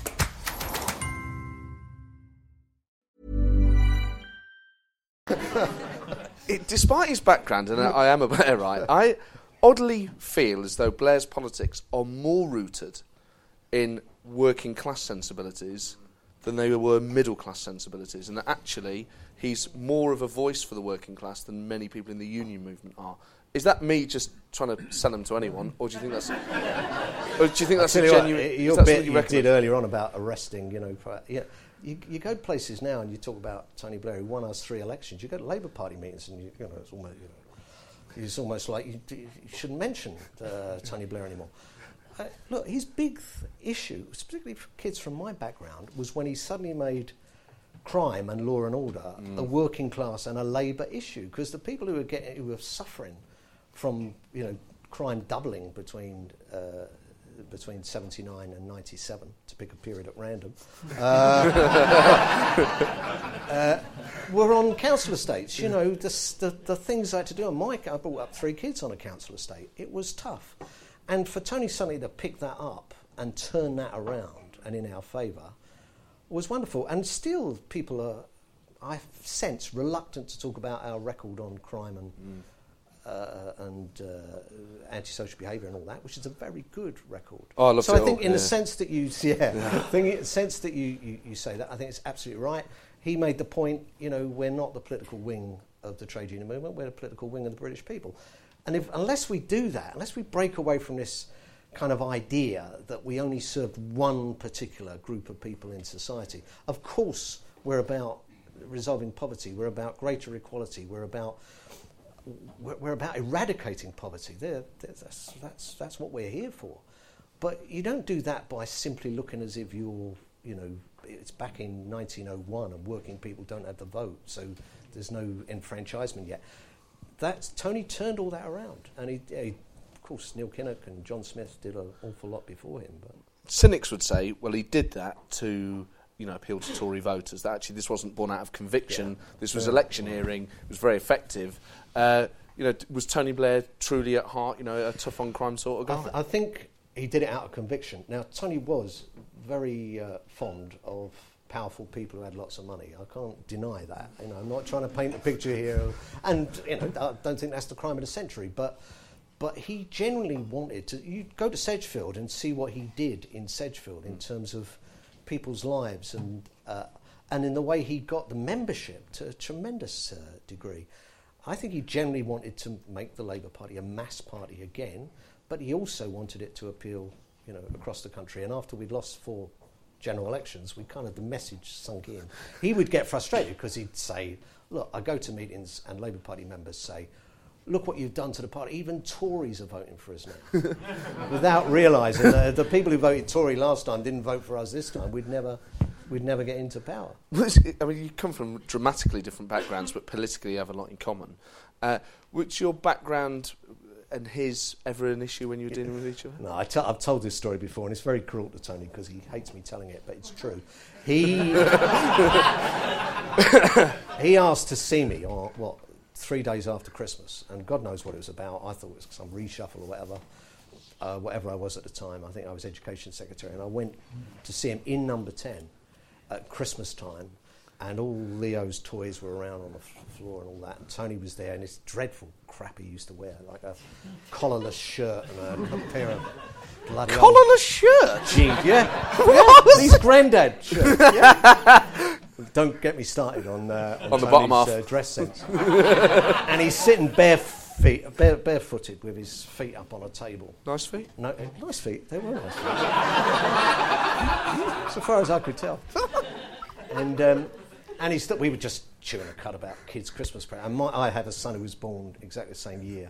it, despite his background, and I, I am a Blairite, I oddly feel as though Blair's politics are more rooted in working class sensibilities than they were middle class sensibilities, and that actually he's more of a voice for the working class than many people in the union movement are. Is that me just trying to sell them to anyone, or do you think that's, or do you think that's a you what, genuine? uh, your bit you, recommend? did earlier on about arresting, you know, yeah, you, you go to places now and you talk about Tony Blair who won us three elections. You go to Labour Party meetings and you, you know it's almost you know, it's almost like you, you shouldn't mention uh, Tony Blair anymore. Uh, look, his big th- issue, particularly for kids from my background, was when he suddenly made crime and law and order a working class and a Labour issue because the people who were getting who were suffering from you know crime doubling between uh, between 79 and 97 to pick a period at random. Uh, uh, were on council estates. You know the, the, the things I had to do and Mike I brought up three kids on a council estate. It was tough. And for Tony suddenly to pick that up and turn that around and in our favour was wonderful. And still, people are, I sense, reluctant to talk about our record on crime and uh, and uh, antisocial behaviour and all that, which is a very good record. Oh, I loved so I think, all, in the sense that you, yeah, I think in the sense that you, you, you say that, I think it's absolutely right. He made the point, you know, we're not the political wing of the trade union movement; we're the political wing of the British people. And if, unless we do that, unless we break away from this kind of idea that we only served one particular group of people in society, of course we're about resolving poverty, we're about greater equality, we're about we're, about eradicating poverty. There, there- that's, that's, that's what we're here for. But you don't do that by simply looking as if you're, you know, it's back in 1901 and working people don't have the vote, so there's no enfranchisement yet. That's, Tony turned all that around. And he, he, of course, Neil Kinnock and John Smith did an awful lot before him. But cynics would say, well, he did that to you know appeal to Tory voters. That actually this wasn't born out of conviction. This was electioneering. It was very effective. Uh, you know, was Tony Blair truly at heart, you know, a tough on crime sort of I, guy? th- I think he did it out of conviction. Now, Tony was very uh, fond of powerful people who had lots of money. I can't deny that. You know, I'm not trying to paint a picture here, and you know, I don't think that's the crime of the century. But but he genuinely wanted to. You go to Sedgefield and see what he did in Sedgefield in terms of people's lives and uh, and in the way he got the membership to a tremendous uh, degree. I think he generally wanted to make the Labour Party a mass party again, but he also wanted it to appeal, you know, across the country. And after we'd lost four general elections, we kind of the message sunk in. He would get frustrated because he'd say, "Look, I go to meetings and Labour Party members say." Look what you've done to the party. Even Tories are voting for us now. Without realising that the people who voted Tory last time didn't vote for us this time, we'd never, we'd never get into power. I mean, you come from dramatically different backgrounds, but politically you have a lot in common. Uh, was your background and his ever an issue when you were dealing with each other? No, I t- I've told this story before, and it's very cruel to Tony because he hates me telling it, but it's true. He he asked to see me on what three days after Christmas, and God knows what it was about. I thought it was some reshuffle or whatever. Uh, whatever I was at the time, I think I was education secretary, and I went to see him in number 10 at Christmas time, and all Leo's toys were around on the f- floor and all that. And Tony was there in this dreadful crap he used to wear, like a collarless shirt and a, a pair of bloody old Collarless shirt? jeans. Yeah, yeah. These granddad shirts. Yeah. Don't get me started on uh, on, On the bottom half. uh, dress sense. and he's sitting bare feet, bare, barefooted with his feet up on a table. Nice feet? No, uh, nice feet. They were nice feet. so far as I could tell. And um, and he's st- we were just chewing a cut about kids' Christmas presents. And my, I have a son who was born exactly the same year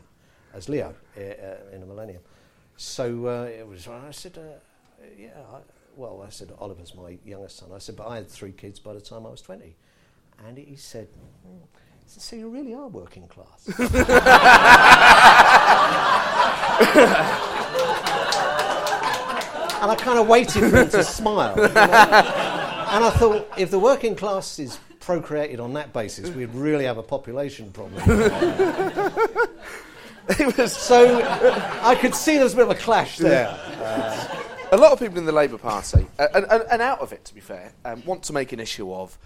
as Leo uh, in a millennium. So uh, it was. I said, uh, yeah. I, well, I said Oliver's my youngest son. I said, but I had three kids by the time I was twenty. And he said, said, so you really are working class. and I kind of waited for him to smile. you know. And I thought, if the working class is procreated on that basis, we'd really have a population problem. so I could see there was a bit of a clash there. a lot of people in the Labour Party, uh, and, and, and out of it, to be fair, um, want to make an issue of,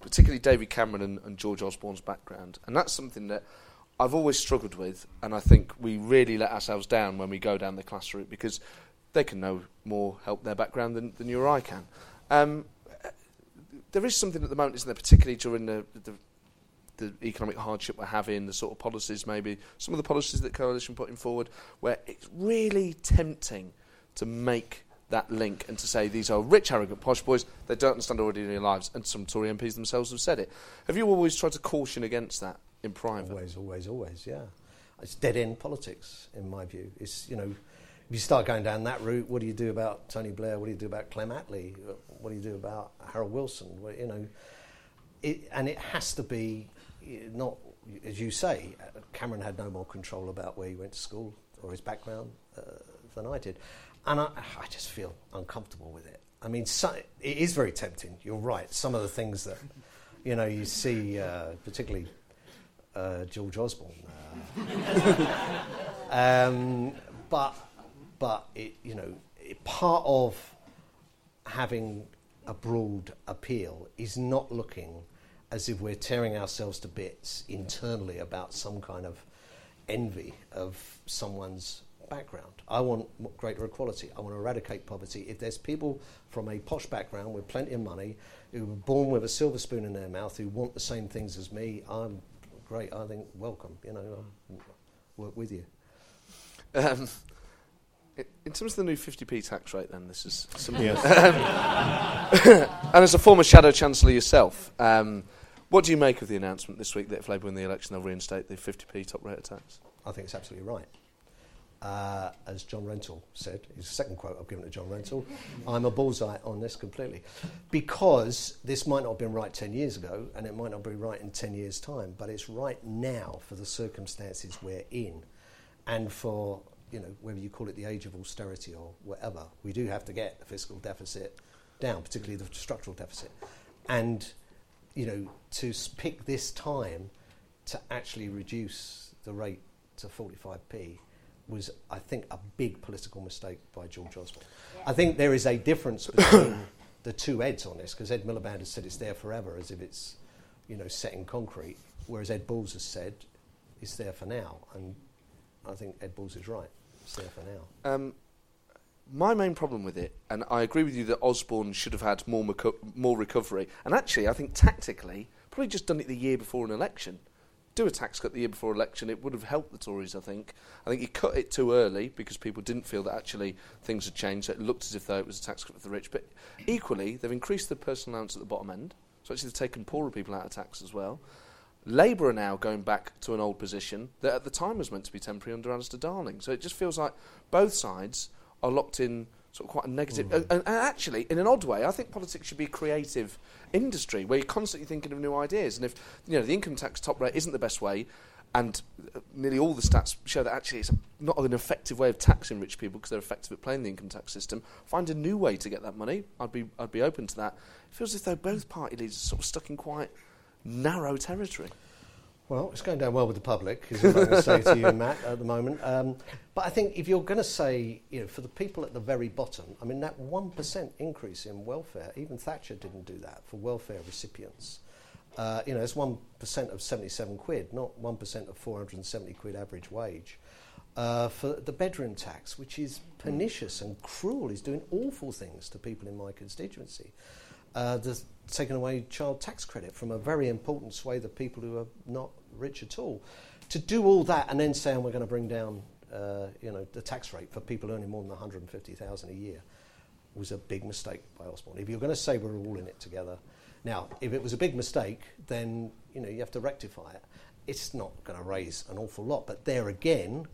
particularly David Cameron and, and George Osborne's background, and that's something that I've always struggled with, and I think we really let ourselves down when we go down the class route because they can know more help their background than, than you or I can. Um, uh, there is something at the moment, isn't there, particularly during the, the the economic hardship we're having, the sort of policies, maybe some of the policies that coalition putting forward, where it's really tempting to make that link and to say these are rich, arrogant, posh boys. They don't understand ordinary lives, and some Tory MPs themselves have said it. Have you always tried to caution against that in private? Always, always, always, yeah. It's dead end politics, in my view. It's, you know, if you start going down that route, what do you do about Tony Blair? What do you do about Clem Attlee? What do you do about Harold Wilson? Well, you know, it, and it has to be not, as you say, Cameron had no more control about where he went to school or his background uh, than I did. And I, I just feel uncomfortable with it. I mean, so, it is very tempting. You're right. Some of the things that, you know, you see, uh, particularly uh, George Osborne. Uh, um, but, but it, you know, it, part of having a broad appeal is not looking as if we're tearing ourselves to bits internally about some kind of envy of someone's background. I want greater equality. I want to eradicate poverty. If there's people from a posh background with plenty of money who were born with a silver spoon in their mouth who want the same things as me, I'm great. I think welcome. You know, I'll work with you. Um, in terms of the new 50p tax rate, then this is something. Yes. Um, and as a former shadow chancellor yourself, um, what do you make of the announcement this week that if Labour win the election, they'll reinstate the 50p top rate of tax? I think it's absolutely right. Uh, as John Rentoul said, his second quote I've given to John Rentoul, I'm a bullseye on this completely. Because this might not have been right 10 years ago, and it might not be right in 10 years' time, but it's right now for the circumstances we're in, and for, you know, whether you call it the age of austerity or whatever, we do have to get the fiscal deficit down, particularly the structural deficit. And, you know, to pick this time to actually reduce the rate to 45p was, I think, a big political mistake by George Osborne. I think there is a difference between the two Eds on this, because Ed Miliband has said it's there forever, as if it's, you know, set in concrete, whereas Ed Balls has said it's there for now, and I think Ed Balls is right. Now. Um, my main problem with it, and I agree with you that Osborne should have had more more recovery, and actually, I think tactically, probably just done it the year before an election, do a tax cut the year before election, it would have helped the Tories. I think. I think you cut it too early because people didn't feel that actually things had changed. So it looked as if though it was a tax cut for the rich. But equally, they've increased the personal allowance at the bottom end. So actually, they've taken poorer people out of tax as well. Labour are now going back to an old position that at the time was meant to be temporary under Alistair Darling. So it just feels like both sides are locked in sort of quite a negative. And, and actually, in an odd way, I think politics should be a creative industry where you're constantly thinking of new ideas. And if you know the income tax top rate isn't the best way, and uh, nearly all the stats show that actually it's not an effective way of taxing rich people because they're effective at playing the income tax system. Find a new way to get that money. I'd be I'd be open to that. It feels as though both party leaders are sort of stuck in quite narrow territory. Well, it's going down well with the public, is what I'm going to say to you, Matt, at the moment. Um, but I think if you're going to say, you know, for the people at the very bottom, I mean, that 1% increase in welfare, even Thatcher didn't do that for welfare recipients. Uh, you know, it's 1% of 77 quid, not 1% of 470 quid average wage. Uh, for the bedroom tax, which is pernicious and cruel, is doing awful things to people in my constituency. Uh, away child tax credit from a very important swathe of people who are not rich at all. To do all that and then saying we're going to bring down, uh, you know, the tax rate for people earning more than 150,000 a year was a big mistake by Osborne. If you're going to say we're all in it together, now if it was a big mistake, then you know you have to rectify it. It's not going to raise an awful lot, but there again,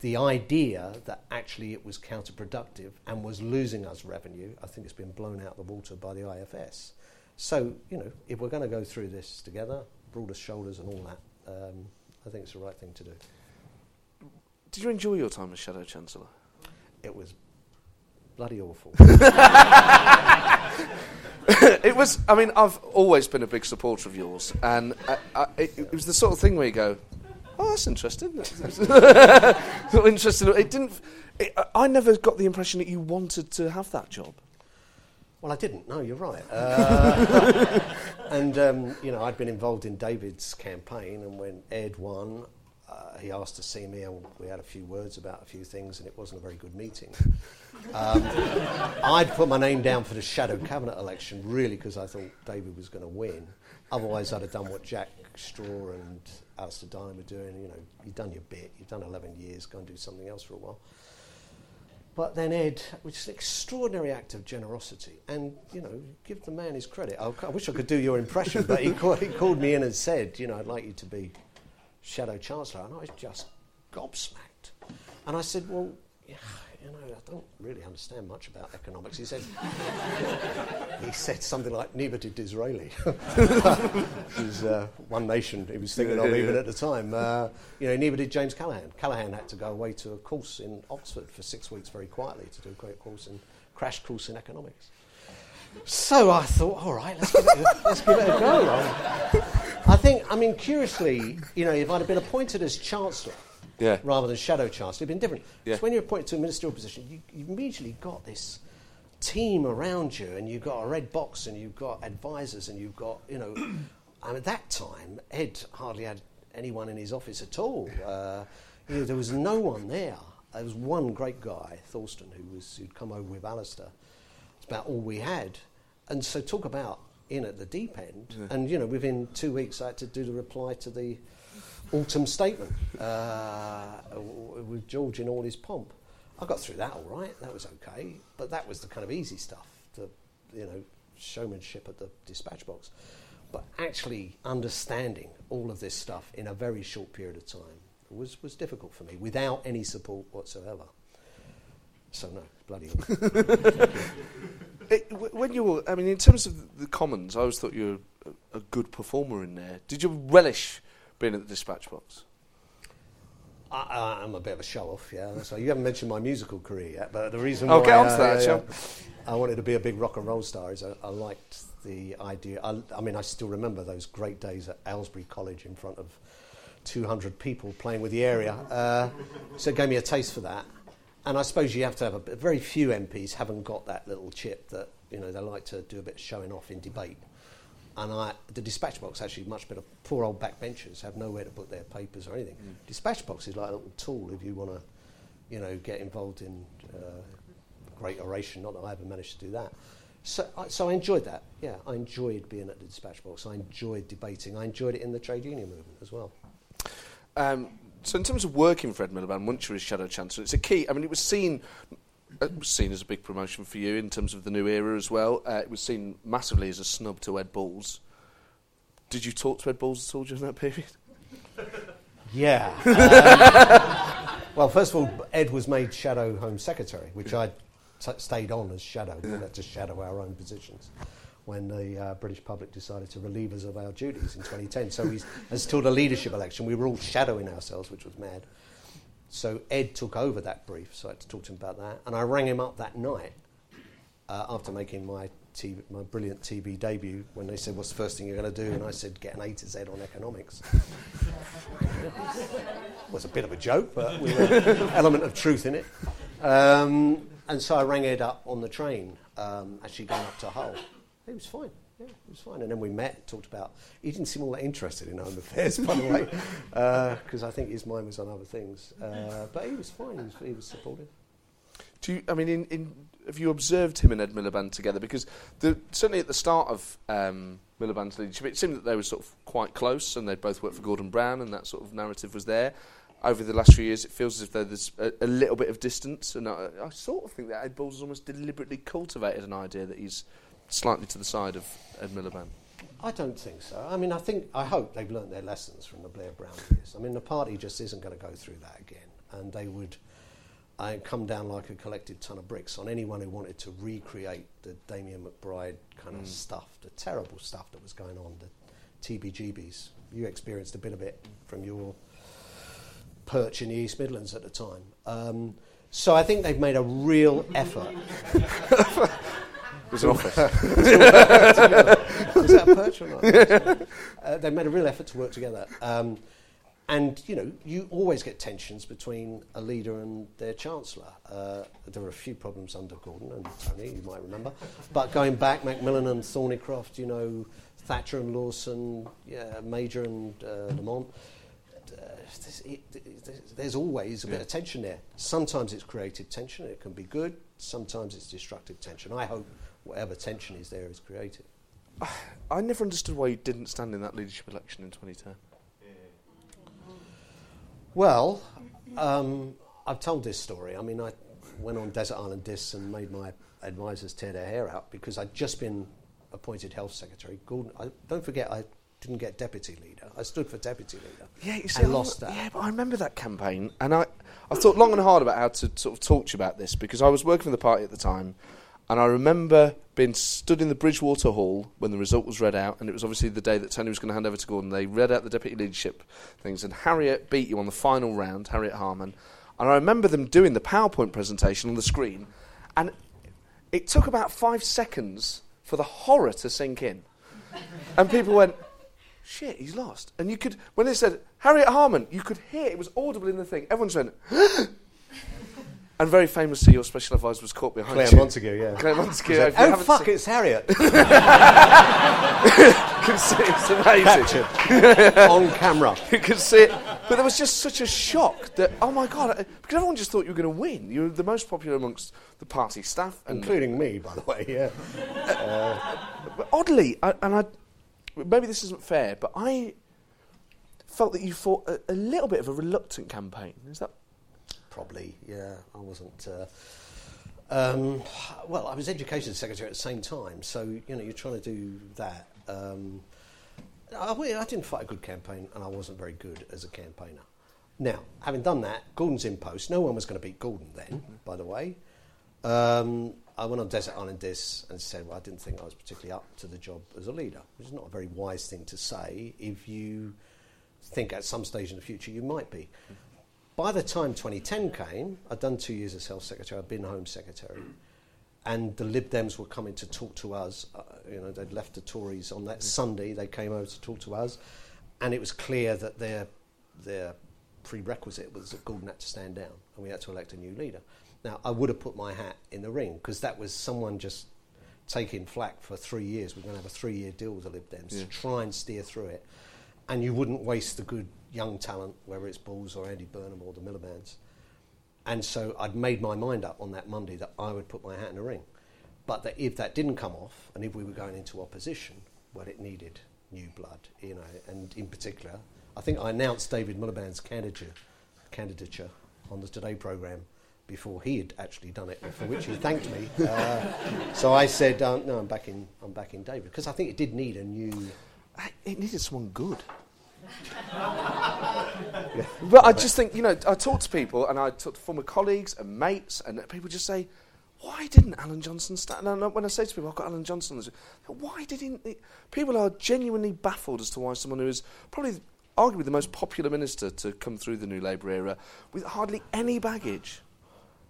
the idea that actually it was counterproductive and was losing us revenue, I think it's been blown out of the water by the IFS. So, you know, if we're going to go through this together, broadest shoulders and all that, um, I think it's the right thing to do. Did you enjoy your time as Shadow Chancellor? It was bloody awful. it was. I mean, I've always been a big supporter of yours, and I, I, it, it, was the sort of thing where you go, "Oh, that's interesting." interesting. It didn't. It, I never got the impression that you wanted to have that job. Well, I didn't. No, you're right. Uh, and um, you know, I'd been involved in David's campaign, and when Ed won, uh, he asked to see me, and we had a few words about a few things, and it wasn't a very good meeting. Um, I'd put my name down for the shadow cabinet election, really, because I thought David was going to win. Otherwise, I'd have done what Jack Straw and Alistair Darling were doing. You know, you've done your bit, you've done 11 years, go and do something else for a while. But then Ed, which is an extraordinary act of generosity, and you know, give the man his credit. I, I wish I could do your impression, but he, call, he called me in and said, you know, I'd like you to be shadow chancellor, and I was just gobsmacked. And I said, well, yeah, you know, I don't really understand much about economics. He said, he said something like, neither did Disraeli. Which uh, one nation he was thinking of even at the time. Uh, you know, neither did James Callaghan. Callaghan had to go away to a course in Oxford for six weeks very quietly to do a great course in, crash course in economics. So I thought, all right, let's give it a, let's give it a go. I think, I mean, curiously, you know, if I'd have been appointed as Chancellor, yeah. rather than shadow chancellor. It'd been different. Yeah. So when you're appointed to a ministerial position, you, you immediately got this team around you, and you've got a red box, and you've got advisors, and you've got, you know, and at that time, Ed hardly had anyone in his office at all. Uh, you know, there was no one there. There was one great guy, Torsten, who was who'd come over with Alistair. It's about all we had, and so talk about in at the deep end. Yeah. And you know, within two weeks, I had to do the reply to the autumn statement uh, with George in all his pomp. I got through that all right. That was okay, but that was the kind of easy stuff. The you know showmanship at the dispatch box, but actually understanding all of this stuff in a very short period of time was was difficult for me without any support whatsoever. So no, bloody. It, when you were, I mean, in terms of the Commons, I always thought you were a good performer in there. Did you relish being at the dispatch box? I, I'm a bit of a show off, yeah. So you haven't mentioned my musical career yet, but the reason Oh, why get on to I, that, yeah, shall I wanted to be a big rock and roll star is I, I liked the idea. I, I mean, I still remember those great days at Aylesbury College in front of 200 people playing with the area. Uh, so it gave me a taste for that. And I suppose you have to have a very few MPs haven't got that little chip that you know they like to do a bit of showing off in debate. And I, the dispatch box actually much better. Poor old backbenchers have nowhere to put their papers or anything. Dispatch box is like a little tool if you want to, you know, get involved in uh, great oration. Not that I ever managed to do that. So, I- so I enjoyed that. Yeah, I enjoyed being at the dispatch box. I enjoyed debating. I enjoyed it in the trade union movement as well. Um, so in terms of working for Ed Miliband, once you're his shadow chancellor, it's a key. I mean, it was seen. It was seen as a big promotion for you in terms of the new era as well. Uh, it was seen massively as a snub to Ed Balls. Did you talk to Ed Balls at all during that period? Yeah. Um, well, first of all, Ed was made Shadow Home Secretary, which I t- stayed on as Shadow. We had to shadow our own positions when the uh, British public decided to relieve us of our duties in 2010. So we, until the leadership election, we were all shadowing ourselves, which was mad. So Ed took over that brief, so I had to talk to him about that. And I rang him up that night uh, after making my TV, my brilliant TV debut when they said, "What's the first thing you're going to do?" And I said, "Get an A to Z on economics." it was a bit of a joke, but an element of truth in it. Um, and so I rang Ed up on the train, um, actually going up to Hull. He was fine. Yeah, he was fine. And then we met, talked about. He didn't seem all that interested in home affairs, by the way, because I think his mind was on other things. Uh, but he was fine. He was, he was supportive. Do you, I mean, in, in, have you observed him and Ed Miliband together? Because the, certainly at the start of um, Miliband's leadership, it seemed that they were sort of quite close, and they both worked for Gordon Brown, and that sort of narrative was there. Over the last few years, it feels as if there's a, a little bit of distance, and I, I sort of think that Ed Balls has almost deliberately cultivated an idea that he's slightly to the side of Ed Miliband. I don't think so. I mean, I think, I hope they've learnt their lessons from the Blair Brown years. I mean, the party just isn't going to go through that again, and they would uh, come down like a collected ton of bricks on anyone who wanted to recreate the Damien McBride kind of stuff, the terrible stuff that was going on, the TBGBs. You experienced a bit of it from your perch in the East Midlands at the time. Um, so I think they've made a real effort. It was an office. Was that a perch or not? uh, they made a real effort to work together. Um, and, you know, you always get tensions between a leader and their chancellor. Uh, there were a few problems under Gordon and Tony, you might remember. But going back, Macmillan and Thornycroft, you know, Thatcher and Lawson, yeah, Major and uh, Lamont. Uh, there's, it, there's always a bit of tension there. Sometimes it's creative tension, it can be good. Sometimes it's destructive tension. I hope whatever tension is there is created. I never understood why you didn't stand in that leadership election in 2010. Well, um, I've told this story. I mean, I went on Desert Island Discs and made my advisors tear their hair out because I'd just been appointed health secretary. Gordon, I, don't forget, I didn't get deputy leader. I stood for deputy leader. Yeah, you see, I lost that. Yeah, but I remember that campaign, and I, I thought long and hard about how to sort of talk to you about this because I was working for the party at the time, and I remember being stood in the Bridgewater Hall when the result was read out, and it was obviously the day that Tony was going to hand over to Gordon. They read out the deputy leadership things, and Harriet beat you on the final round, Harriet Harman, and I remember them doing the PowerPoint presentation on the screen, and it took about five seconds for the horror to sink in, and people went shit, he's lost. And you could, when they said Harriet Harman, you could hear it was audible in the thing. Everyone went, and very famously, your special advisor was caught behind Claire you. Montague, yeah. Claire Montague. You oh, fuck, seen- it's Harriet. it's amazing. Captured. on camera. you could see it, but there was just such a shock that oh my god, because everyone just thought you were going to win. You were the most popular amongst the party staff, and Including me, by the way, yeah. Uh, but oddly, I, and I, maybe this isn't fair, but I felt that you fought a, a little bit of a reluctant campaign. Is that? Probably, yeah. I wasn't. Uh, um, well, I was education secretary at the same time, so you know you're trying to do that. Um, I, I didn't fight a good campaign, and I wasn't very good as a campaigner. Now, having done that, Gordon's in post. No one was going to beat Gordon then, by the way. Um, I went on Desert Island Dis and said, well, I didn't think I was particularly up to the job as a leader, which is not a very wise thing to say if you think at some stage in the future you might be. By the time 2010 came, I'd done two years as health secretary, I'd been home secretary, and the Lib Dems were coming to talk to us. Uh, you know, they'd left the Tories on that Sunday, they came over to talk to us, and it was clear that their, their prerequisite was that Gordon had to stand down, and we had to elect a new leader. Now, I would have put my hat in the ring, because that was someone just taking flack for three years. We're going to have a three year deal with the Lib Dems to try and steer through it. And you wouldn't waste the good young talent, whether it's Balls or Andy Burnham or the Milibands. And so I'd made my mind up on that Monday that I would put my hat in the ring. but that if that didn't come off, and if we were going into opposition, well, it needed new blood, you know, and in particular, I think I announced David Miliband's candidature, candidature on the Today programme before he had actually done it, for which he thanked me. Uh, so I said, uh, "No, I'm backing, I'm backing David," because I think it did need a new. It needed someone good. But I just think, you know, I talk to people and I talk to former colleagues and mates, and people just say, why didn't Alan Johnson stand? And when I say to people, I've got Alan Johnson, why didn't he? People are genuinely baffled as to why someone who is probably arguably the most popular minister to come through the New Labour era with hardly any baggage.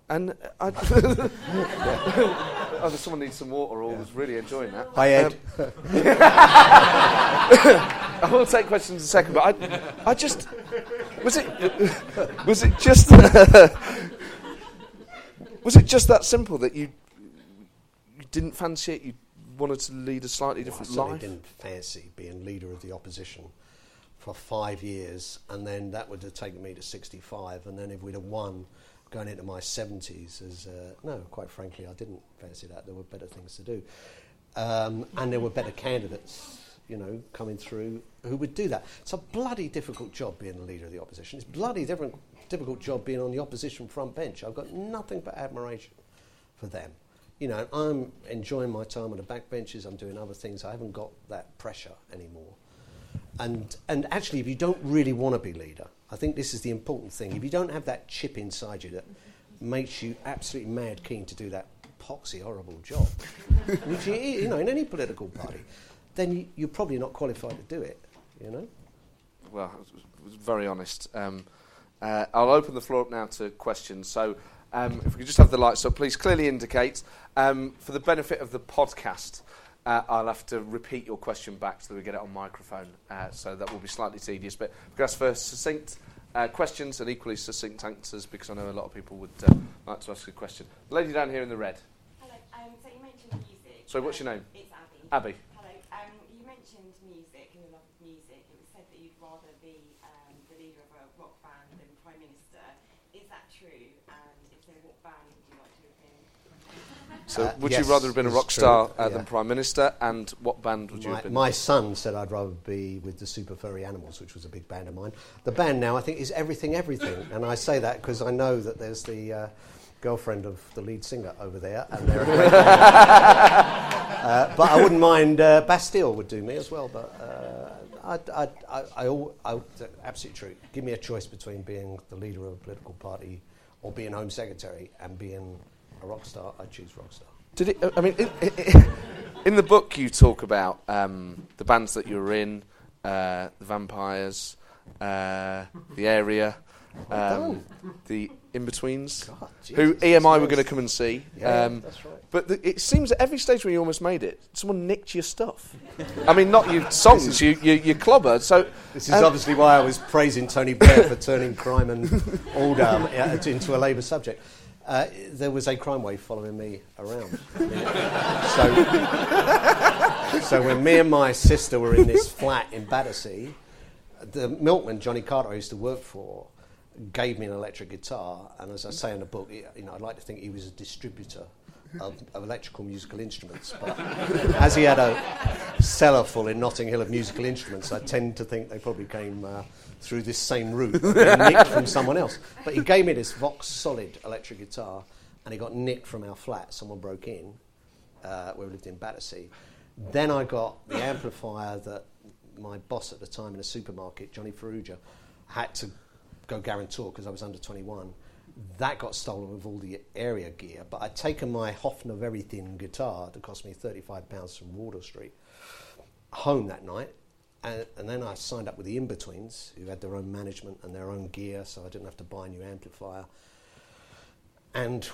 And uh, I, oh, someone needs some water or was really enjoying that. Hi, Ed. Um, I will take questions in a second, but I, I just was it was it just was it just that simple that you you didn't fancy it? You wanted to lead a slightly different well, I life. didn't fancy being leader of the opposition for five years, and then that would have taken me to 65, and then if we'd have won going into my 70s, as uh, no, quite frankly, I didn't fancy that. There were better things to do, um, and there were better candidates. You know, coming through who would do that. It's a bloody difficult job being the leader of the opposition. It's bloody different, difficult job being on the opposition front bench. I've got nothing but admiration for them. You know, I'm enjoying my time on the back benches. I'm doing other things. I haven't got that pressure anymore. And and actually, if you don't really want to be leader, I think this is the important thing. If you don't have that chip inside you that makes you absolutely mad keen to do that poxy horrible job, which you, you know in any political party, then you, you're probably not qualified to do it. You know. well, I was, was very honest. Um, uh, I'll open the floor up now to questions. So, um, if we could just have the lights up, please clearly indicate. Um, for the benefit of the podcast, uh, I'll have to repeat your question back so that we get it on microphone. Uh, so that will be slightly tedious. But we ask for succinct uh, questions and equally succinct answers because I know a lot of people would uh, like to ask a question. The lady down here in the red. Hello. Um, so you mentioned music. Sorry, what's your name? It's Abby. Abby. Hello. Um, you mentioned music and your love of music. It was said that you'd rather be um, the leader of a rock band than prime minister. Is that true? And if so, what band would you like to have been? So, Uh, would yes, you rather have been a rock star uh, yeah. than prime minister? And what band would you My, have been? my son said I'd rather be with the Super Furry Animals, which was a big band of mine. The band now, I think, is Everything Everything. and I say that because I know that there's the uh, girlfriend of the lead singer over there. And they're a great uh, but I wouldn't mind, uh, Bastille would do me as well. But uh, I'd, I'd, I, I, al- I, absolutely true. Give me a choice between being the leader of a political party or being Home Secretary and being a rock star. I'd choose rock star. Did it? I mean, in, in, in the book you talk about um, the bands that you were in, uh, the Vampires, uh, the Area, um, the In-Betweens, God, who EMI were going to come and see. Yeah, um, that's right. But the, it seems at every stage when you almost made it, someone nicked your stuff. I mean, not your songs, you, you, your clobber. So This is um, obviously why I was praising Tony Blair for turning crime and all down into a Labour subject. Uh, there was a crime wave following me around. so, so when me and my sister were in this flat in Battersea, the milkman Johnny Carter I used to work for gave me an electric guitar, and as I say in the book, you know, I'd like to think he was a distributor of, of electrical musical instruments, but as he had a cellar full in Notting Hill of musical instruments, I tend to think they probably came uh, through this same route, nicked from someone else. But he gave me this Vox Solid electric guitar, and it got nicked from our flat. Someone broke in, uh, where we lived in Battersea. Then I got the amplifier that my boss at the time in a supermarket, Johnny Ferrugia, had to go guarantor because I was under 21. That got stolen with all the area gear, but I'd taken my Hofner Verithin guitar that cost me £35 from Wardour Street home that night. And, and then I signed up with the In-Betweens, who had their own management and their own gear, so I didn't have to buy a new amplifier and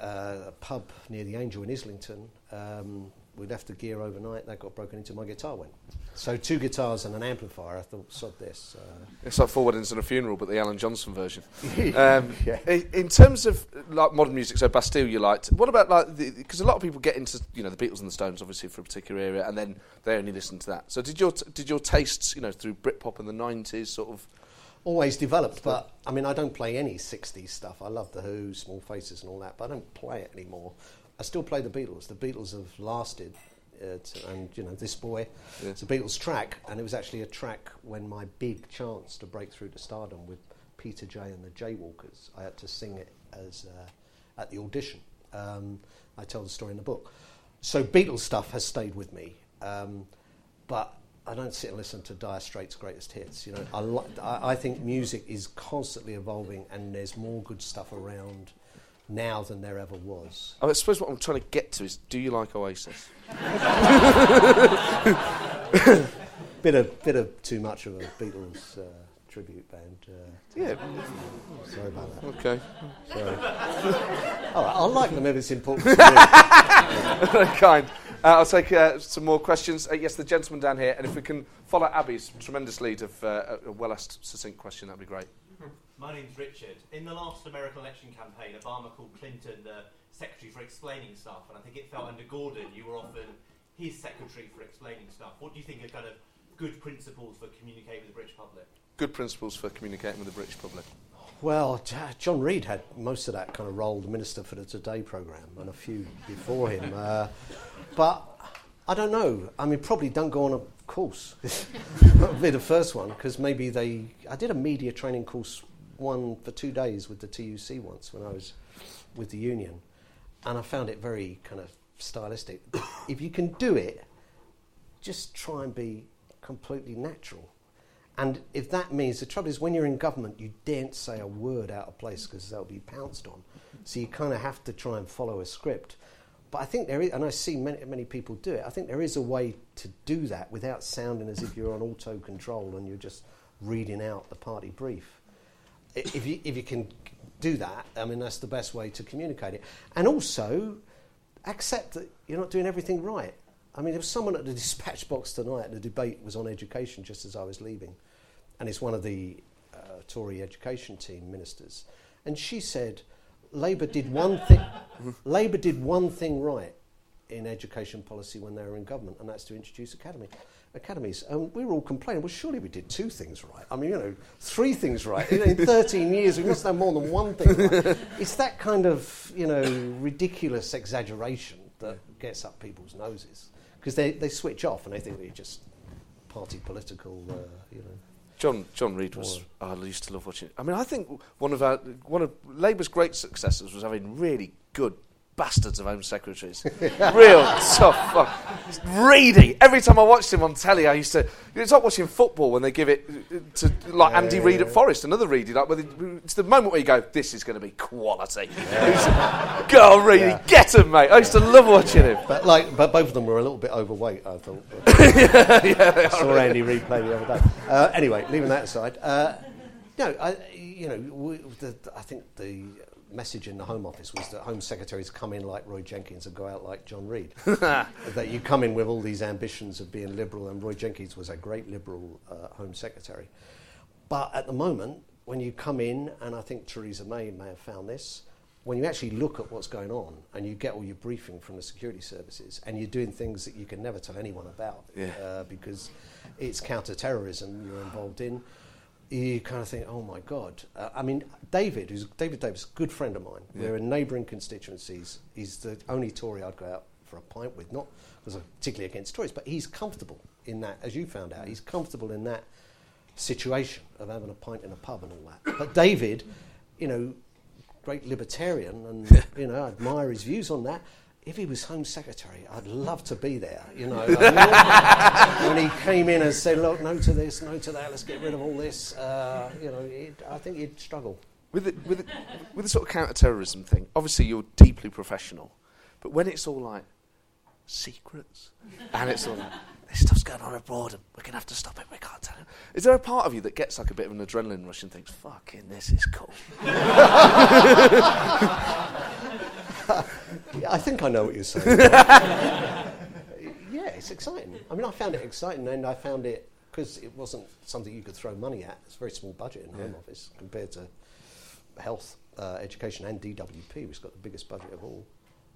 uh, a pub near the Angel in Islington. Um, we left the gear overnight. That got broken into. My guitar went. So two guitars and an amplifier. I thought, sod this. Uh, It's like Four Weddings and a Funeral, but the Alan Johnson version. Um, Yeah. In terms of like modern music, so Bastille, you liked. What about like because a lot of people get into you know the Beatles and the Stones, obviously for a particular area, and then they only listen to that. So did your t- did your tastes, you know, through Britpop in the nineties, sort of? always developed, but I mean, I don't play any '60s stuff. I love the Who, Small Faces, and all that, but I don't play it anymore I still play the Beatles. The Beatles have lasted, uh, t- and you know this boy, Yeah. it's a Beatles track, and it was actually a track when my big chance to break through to stardom with Peter Jay and the Jaywalkers. I had to sing it as uh, at the audition. Um, I tell the story in the book. So Beatles stuff has stayed with me, um, but I don't sit and listen to Dire Straits' greatest hits. You know, I, li- I, I think music is constantly evolving, and there's more good stuff around now than there ever was. I suppose what I'm trying to get to is, do you like Oasis? bit of bit of too much of a Beatles uh, tribute band. Uh, Yeah. Sorry about that. Okay. Sorry. All right, I'll like them if it's important. To you. Very kind. Uh, I'll take uh, some more questions. Uh, yes, the gentleman down here, and if we can follow Abby's tremendous lead of uh, a well asked, succinct question, that'd be great. My name's Richard. In the last American election campaign, Obama called Clinton the secretary for explaining stuff, and I think it felt under Gordon you were often his secretary for explaining stuff. What do you think are kind of good principles for communicating with the British public? Good principles for communicating with the British public. Well, J- John Reid had most of that kind of role, the Minister for the Today programme, and a few before him. Uh, but I don't know. I mean, probably don't go on a course. That'll be the first one, because maybe they. I did a media training course, one for two days with the TUC once when I was with the union, and I found it very kind of stylistic. if you can do it, just try and be completely natural. And if that means the trouble is when you're in government, you daren't say a word out of place because they'll be pounced on. So you kind of have to try and follow a script. But I think there is, and I see many, many people do it. I think there is a way to do that without sounding as if you're on auto control and you're just reading out the party brief. If you, if you can do that, I mean, that's the best way to communicate it. And also, accept that you're not doing everything right. I mean, there was someone at the dispatch box tonight, the debate was on education just as I was leaving, and it's one of the uh, Tory education team ministers. And she said, Labour did one thing, Labour did one thing right in education policy when they were in government, and that's to introduce academy, academies. And we were all complaining, well, surely we did two things right. I mean, you know, three things right. In 13 years, we must have more than one thing right. It's that kind of, you know, ridiculous exaggeration that gets up people's noses. Because they, they switch off and they think we're just party political, uh, you know. John John Reid was. I used to love watching. I mean, I think one of our one of Labour's great successes was having really good bastards of home secretaries. Real tough. fuck. Reedy. Every time I watched him on telly, I used to. It's like watching football when they give it to like Andy Reid at Forest, another Reedy. Like, they- it's the moment where you go, "This is going to be quality." Go on, Reedy, get him, mate. I used to love watching him. But like, but both of them were a little bit overweight. I thought. yeah, I saw. Andy Reid play the other day. Uh, anyway, leaving that aside, uh, no, I, you know, we, the, I think the message in the Home Office was that Home Secretaries come in like Roy Jenkins and go out like John Reid. that you come in with all these ambitions of being liberal, and Roy Jenkins was a great liberal uh, Home Secretary. But at the moment, when you come in, and I think Theresa May may have found this, when you actually look at what's going on and you get all your briefing from the security services and you're doing things that you can never tell anyone about Yeah. uh, because it's counter-terrorism you're involved in, you kind of think, oh my God. Uh, I mean, David, who's David Davis, a good friend of mine. Yeah. We're in neighbouring constituencies. He's the only Tory I'd go out for a pint with, not because I'm particularly against Tories, but he's comfortable in that, as you found out, he's comfortable in that situation of having a pint in a pub and all that. But David, you know, great libertarian, and you know, I admire his views on that. If he was Home Secretary, I'd love to be there. You know, when he came in and said, "Look, no to this, no to that, let's get rid of all this," uh, you know, he'd, I think he'd struggle. With the, with the, with the sort of counter-terrorism thing, obviously you're deeply professional, but when it's all like secrets and it's all like this stuff's going on abroad and we're gonna have to stop it, we can't tell him. Is there a part of you that gets like a bit of an adrenaline rush and thinks, "Fucking this is cool"? I think I know what you're saying. yeah, it's exciting. I mean, I found it exciting, and I found it because it wasn't something you could throw money at. It's a very small budget in Home Office compared to health, uh, education, and DWP, which got the biggest budget of all.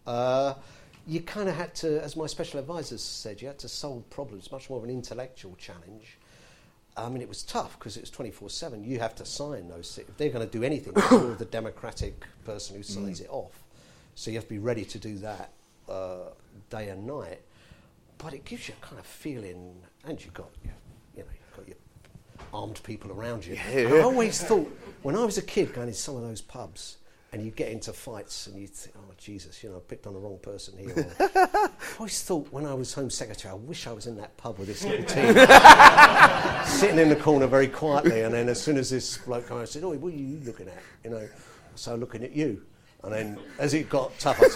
Uh, you kind of had to, as my special advisors said, you had to solve problems, much more of an intellectual challenge. I mean, it was tough because it was 24 7. You have to sign those. If they're going to do anything, you're the democratic person who signs it off. So you have to be ready to do that uh, day and night. But it gives you a kind of feeling, and you've got your, you know, you've got your armed people around you. And I always thought, when I was a kid going in some of those pubs, and you get into fights and you think, oh, Jesus, you know, I picked on the wrong person here. I always thought when I was Home Secretary, I wish I was in that pub with this little team. Sitting in the corner very quietly, and then as soon as this bloke came, I said, oh, what are you looking at? You know, so looking at you. And then as it got tougher,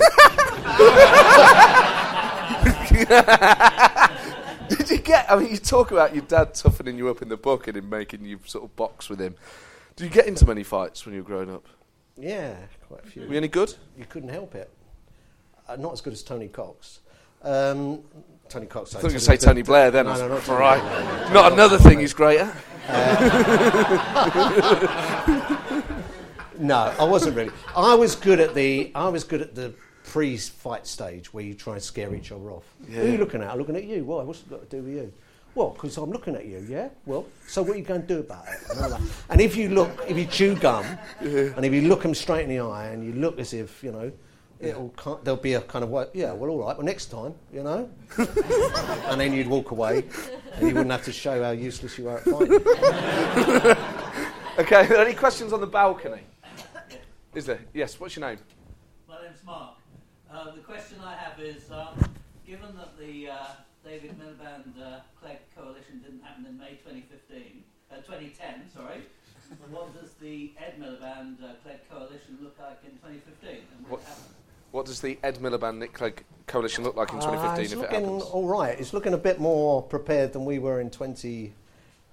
Did you get? I mean, you talk about your dad toughening you up in the book and him making you sort of box with him. Did you get into many fights when you were growing up? Yeah, quite a few. Were you any good? You couldn't help it. Uh, not as good as Tony Cox. Um, Tony Cox. I thought you were going to say Tony Blair then. No, no, not all right. Blair, no, no. Not another thing he's greater. at. no, I wasn't really. I was good at the. I was good at the pre-fight stage where you try and scare each other off. Who are you looking at? I'm looking at you. Why? What's it got to do with you? Well, because I'm looking at you. Yeah. Well, so what are you going to do about it? And, that. And if you look, if you chew gum, and if you look them straight in the eye, and you look as if you know. It'll, there'll be a kind of way, yeah, well, all right, well, next time, you know? and then you'd walk away, and you wouldn't have to show how useless you are at fighting. Okay, are there any questions on the balcony? Is there? Yes, what's your name? My name's Mark. Uh, the question I have is, um, given that the uh, David Miliband uh, Clegg coalition didn't happen in May 2015, uh, 2010, sorry, what does the Ed Miliband uh, Clegg coalition look like in 2015? And What- What does the Ed Miliband Nick Clegg coalition look like in Ah, 2015 it's if it looking happens? all right. It's looking a bit more prepared than we were in 20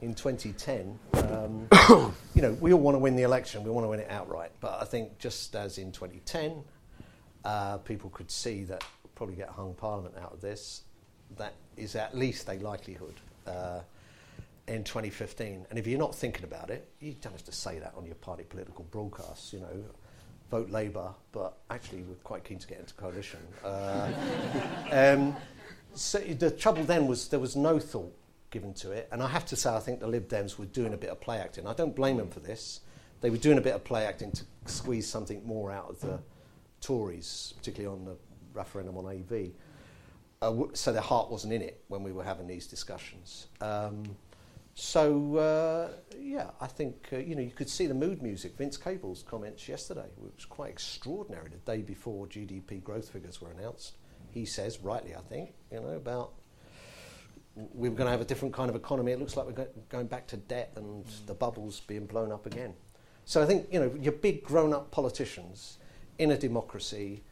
in 2010. Um, you know, we all want to win the election. We want to win it outright. But I think just as in 2010, uh, people could see that we'll probably get hung parliament out of this. That is at least a likelihood. Uh, in 2015, and if you're not thinking about it, you don't have to say that on your party political broadcasts. You know, vote Labour, but actually we're quite keen to get into coalition. Uh, um, so the trouble then was there was no thought given to it, and I have to say I think the Lib Dems were doing a bit of play acting. I don't blame them for this. They were doing a bit of play acting to squeeze something more out of the Tories, particularly on the referendum on AV. Uh, w- so their heart wasn't in it when we were having these discussions. Um, so uh, yeah, I think uh, you know you could see the mood music. Vince Cable's comments yesterday was quite extraordinary. The day before GDP growth figures were announced, he says rightly, I think, you know about we were going to have a different kind of economy. It looks like we're go- going back to debt and the bubbles being blown up again. So I think you know your big grown-up politicians in a democracy.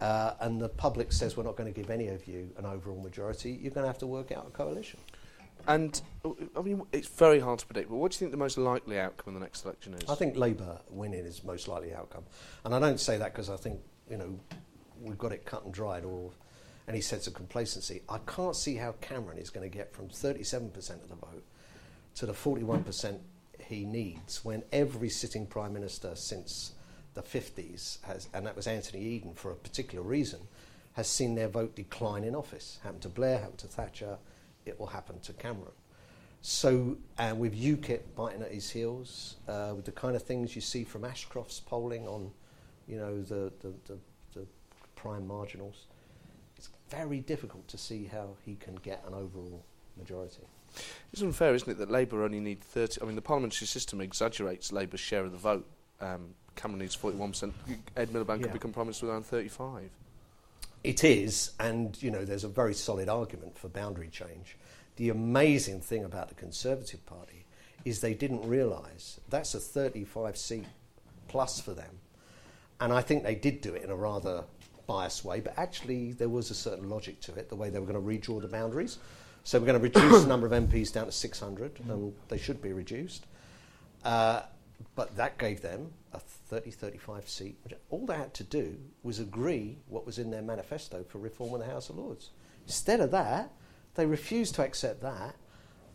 Uh, and the public says we're not going to give any of you an overall majority, you're going to have to work out a coalition. And I mean, it's very hard to predict. But what do you think the most likely outcome in the next election is? I think Labour winning is most likely outcome, and I don't say that because I think you know we've got it cut and dried or any sense of complacency. I can't see how Cameron is going to get from 37% of the vote to the 41% he needs when every sitting prime minister since the 50s has, and that was Anthony Eden for a particular reason, has seen their vote decline in office. Happened to Blair, happened to Thatcher, it will happen to Cameron. So, and with UKIP biting at his heels, uh, with the kind of things you see from Ashcroft's polling on, you know, the, the, the, the prime marginals, it's very difficult to see how he can get an overall majority. It's unfair, isn't it, that Labour only need 30... I mean, the parliamentary system exaggerates Labour's share of the vote. Um, Cameron needs 41%. Ed Miliband Yeah. could become Prime Minister with around 35 It is, and you know, there's a very solid argument for boundary change. The amazing thing about the Conservative Party is they didn't realise that's a 35 seat plus for them, and I think they did do it in a rather biased way. But actually, there was a certain logic to it, the way they were going to redraw the boundaries. So we're going to reduce the number of MPs down to 600, and they should be reduced. Uh, but that gave them a 30 35 seat. All they had to do was agree what was in their manifesto for reform in the House of Lords. Instead of that, they refused to accept that,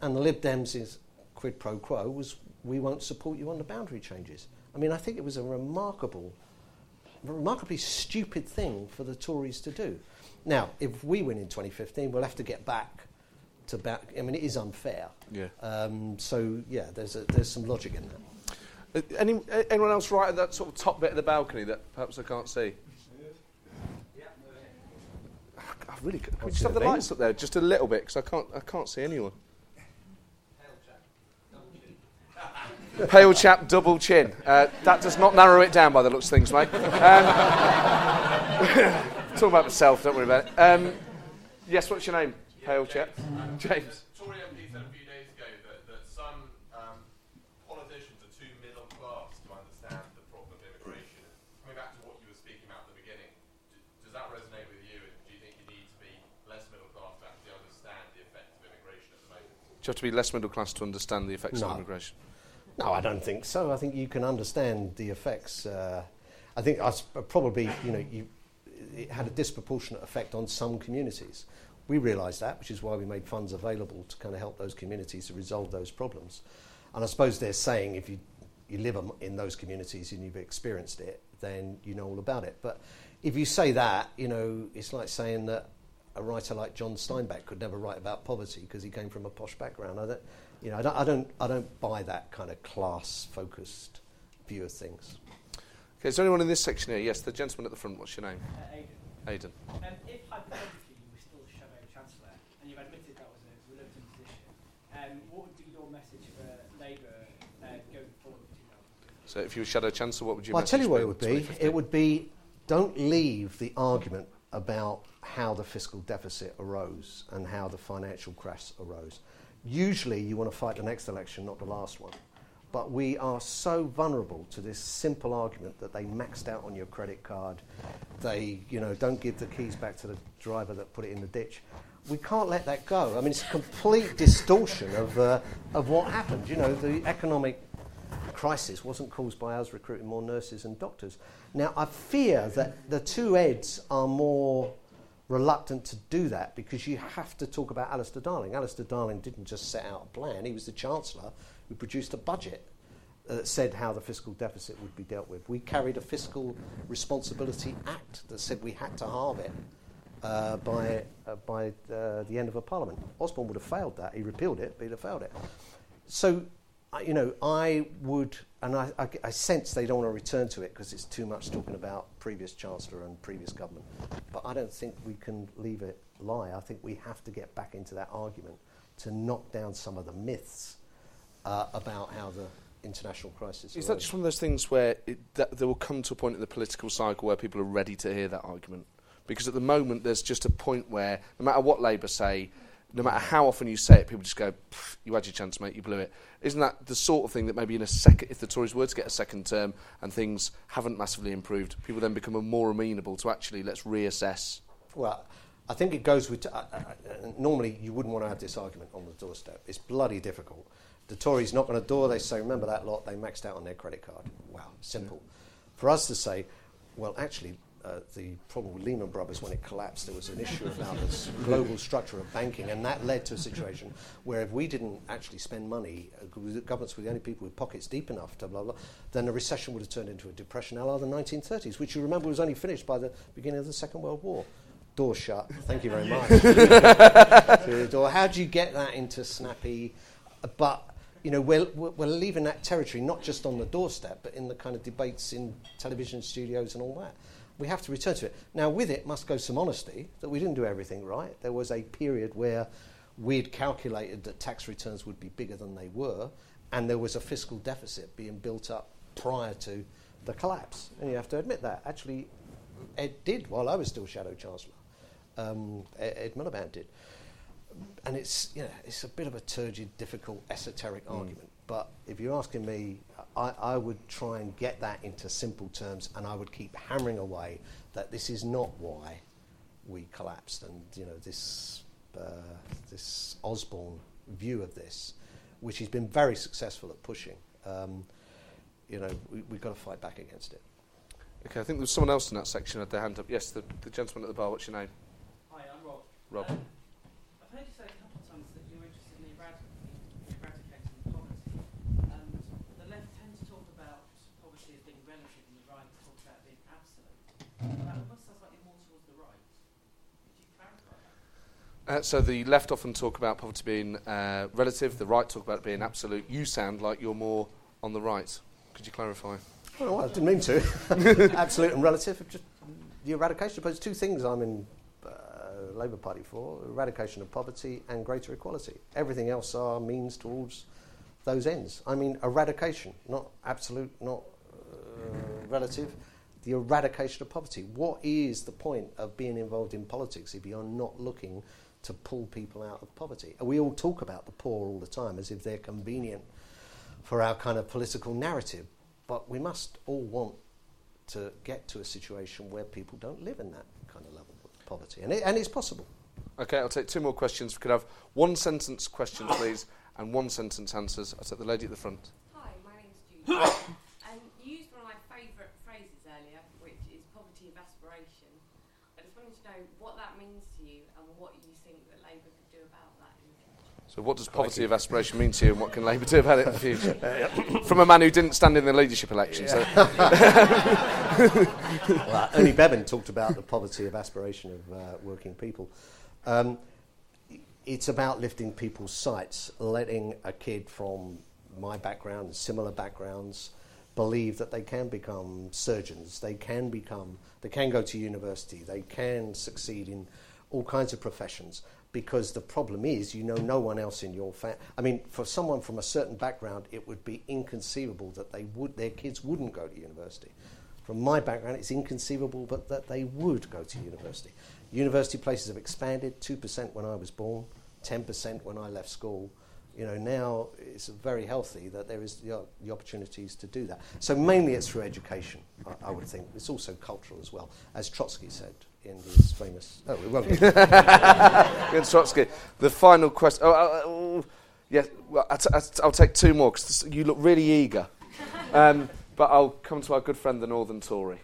and the Lib Dems' quid pro quo was we won't support you on the boundary changes. I mean, I think it was a remarkable, remarkably stupid thing for the Tories to do. Now, if we win in 2015, we'll have to get back to back. I mean, it is unfair. Yeah. Um, so yeah, there's a, there's some logic in that. Uh, any, anyone else right at that sort of top bit of the balcony that perhaps I can't see? I really could. Can we just have the lights up there just a little bit because I can't I can't see anyone. Pale chap, double chin. Uh, that does not narrow it down by the looks of things, mate. Um, talking about myself, don't worry about it. Um, yes, what's your name? Pale chap. James. Tory MP said a few days ago that, that some um, politicians are too middle class to understand the problem of immigration. Coming back to what you were speaking about at the beginning, d- does that resonate with you? And do you think you need to be less middle class to actually understand the effects of immigration at the moment? Do you have to be less middle class to understand the effects No. of immigration? No, I don't think so. I think you can understand the effects. Uh, I think I s- probably, you know, you, it had a disproportionate effect on some communities. We realised that, which is why we made funds available to kind of help those communities to resolve those problems. And I suppose they're saying if you, you live in those communities and you've experienced it, then you know all about it. But if you say that, you know, it's like saying that a writer like John Steinbeck could never write about poverty because he came from a posh background. I don't, you know, I don't, I don't, I don't buy that kind of class-focused view of things. Okay, is there anyone in this section here? Yes, the gentleman at the front. What's your name? Uh, Aidan. Aidan. Um, if hypothetically you were still Shadow Chancellor, and you've admitted that was a reluctant position, um, what would be your message for Labour uh, going forward So, if you were Shadow Chancellor, what would you? Well, I'll tell you what it would be. It would be don't leave the argument about how the fiscal deficit arose and how the financial crash arose. Usually, you want to fight the next election, not the last one. But we are so vulnerable to this simple argument that they maxed out on your credit card. They, you know, don't give the keys back to the driver that put it in the ditch. We can't let that go. I mean, it's a complete distortion of, uh, of what happened. You know, the economic crisis wasn't caused by us recruiting more nurses and doctors. Now, I fear that the two eds are more reluctant to do that because you have to talk about Alistair Darling. Alistair Darling didn't just set out a plan, he was the Chancellor who produced a budget that said how the fiscal deficit would be dealt with. We carried a Fiscal Responsibility Act that said we had to halve it. Uh, by uh, by uh, the end of a parliament, Osborne would have failed that. He repealed it, but he'd have failed it. So, you know, I would, and I, I, I sense they don't want to return to it because it's too much talking about previous chancellor and previous government. But I don't think we can leave it lie. I think we have to get back into that argument to knock down some of the myths uh, about how the international crisis. Is that just one of those things where it, there will come to a point in the political cycle where people are ready to hear that argument? Because at the moment, there's just a point where no matter what Labour say, no matter how often you say it, people just go, "You had your chance, mate. You blew it." Isn't that the sort of thing that maybe in a second, if the Tories were to get a second term and things haven't massively improved, people then become more amenable to actually let's reassess. Well, I think it goes with. Uh, uh, uh, normally, you wouldn't want to have this argument on the doorstep. It's bloody difficult. The Tories knock on a door, they say, remember that lot, they maxed out on their credit card. Wow, simple. For us to say, well, actually, uh, the problem with Lehman Brothers when it collapsed, there was an issue about this global structure of banking, and that led to a situation where if we didn't actually spend money, uh, the governments were the only people with pockets deep enough to blah, blah, then the recession would have turned into a depression a la the 1930s, which you remember was only finished by the beginning of the Second World War. Door shut. Thank you very much. Through the door. How do you get that into snappy? But you know, we're we're leaving that territory not just on the doorstep, but in the kind of debates in television studios and all that. We have to return to it. Now, with it must go some honesty that we didn't do everything right. There was a period where we'd calculated that tax returns would be bigger than they were, and there was a fiscal deficit being built up prior to the collapse. And you have to admit that. Actually, Ed did while I was still Shadow Chancellor. Um, Ed, Miliband did. And it's, you know, it's a bit of a turgid, difficult, esoteric argument. But if you're asking me, I, I would try and get that into simple terms, and I would keep hammering away that this is not why we collapsed, and you know this uh, this Osborne view of this, which he's been very successful at pushing. Um, you know, we, we've got to fight back against it. Okay, I think there's someone else in that section had their hand up. Yes, the, the gentleman at the bar. What's your name? Hi, I'm Rob. Rob. Um, I've heard you say a couple of times that you're interested in eradicating, eradicating poverty. And the left tend to talk about poverty as being relative and the right talk about it being absolute. That almost sounds like you're more towards the right. Could you clarify that? Uh, so the left often talk about poverty being uh, relative, the right talk about it being absolute. You sound like you're more on the right. Could you clarify? Oh, well, I didn't mean to. Absolute and relative. Just the eradication. But it's two things I'm in uh, Labour Party for, eradication of poverty and greater equality. Everything else are means towards those ends. I mean, eradication, not absolute, not uh, relative. The eradication of poverty. What is the point of being involved in politics if you're not looking to pull people out of poverty? And we all talk about the poor all the time as if they're convenient for our kind of political narrative, but we must all want to get to a situation where people don't live in that kind of level of poverty, and, it, and it's possible. Okay, I'll take two more questions. We could have one sentence questions, please, and one sentence answers. I'll take the lady at the front. Hi, my name's Judy. and you used one of my favourite phrases earlier, which is poverty of aspiration. I just wanted to know what that means to you and what you think that Labour could do about that in the future. So, what does poverty of aspiration mean to you, and what can Labour do about it in the future? From a man who didn't stand in the leadership election. So. well, Ernie Bevin talked about the poverty of aspiration of uh, working people. Um, it's about lifting people's sights, letting a kid from my background and similar backgrounds believe that they can become surgeons, they can become, they can go to university, they can succeed in all kinds of professions. Because the problem is, you know, no one else in your family. I mean, for someone from a certain background, it would be inconceivable that they would, their kids wouldn't go to university. From my background, it's inconceivable but that they would go to university. University places have expanded 2% when I was born, 10% when I left school. You know, now it's very healthy that there is the, the opportunities to do that. So mainly it's through education, I, I would think. It's also cultural as well, as Trotsky said in his famous. Oh, we won't. get- Ian Trotsky. The final question. Oh, oh, oh, yes, well, I'll, t- I'll t- I'll take two more because you look really eager. Um, but I'll come to our good friend, the Northern Tory.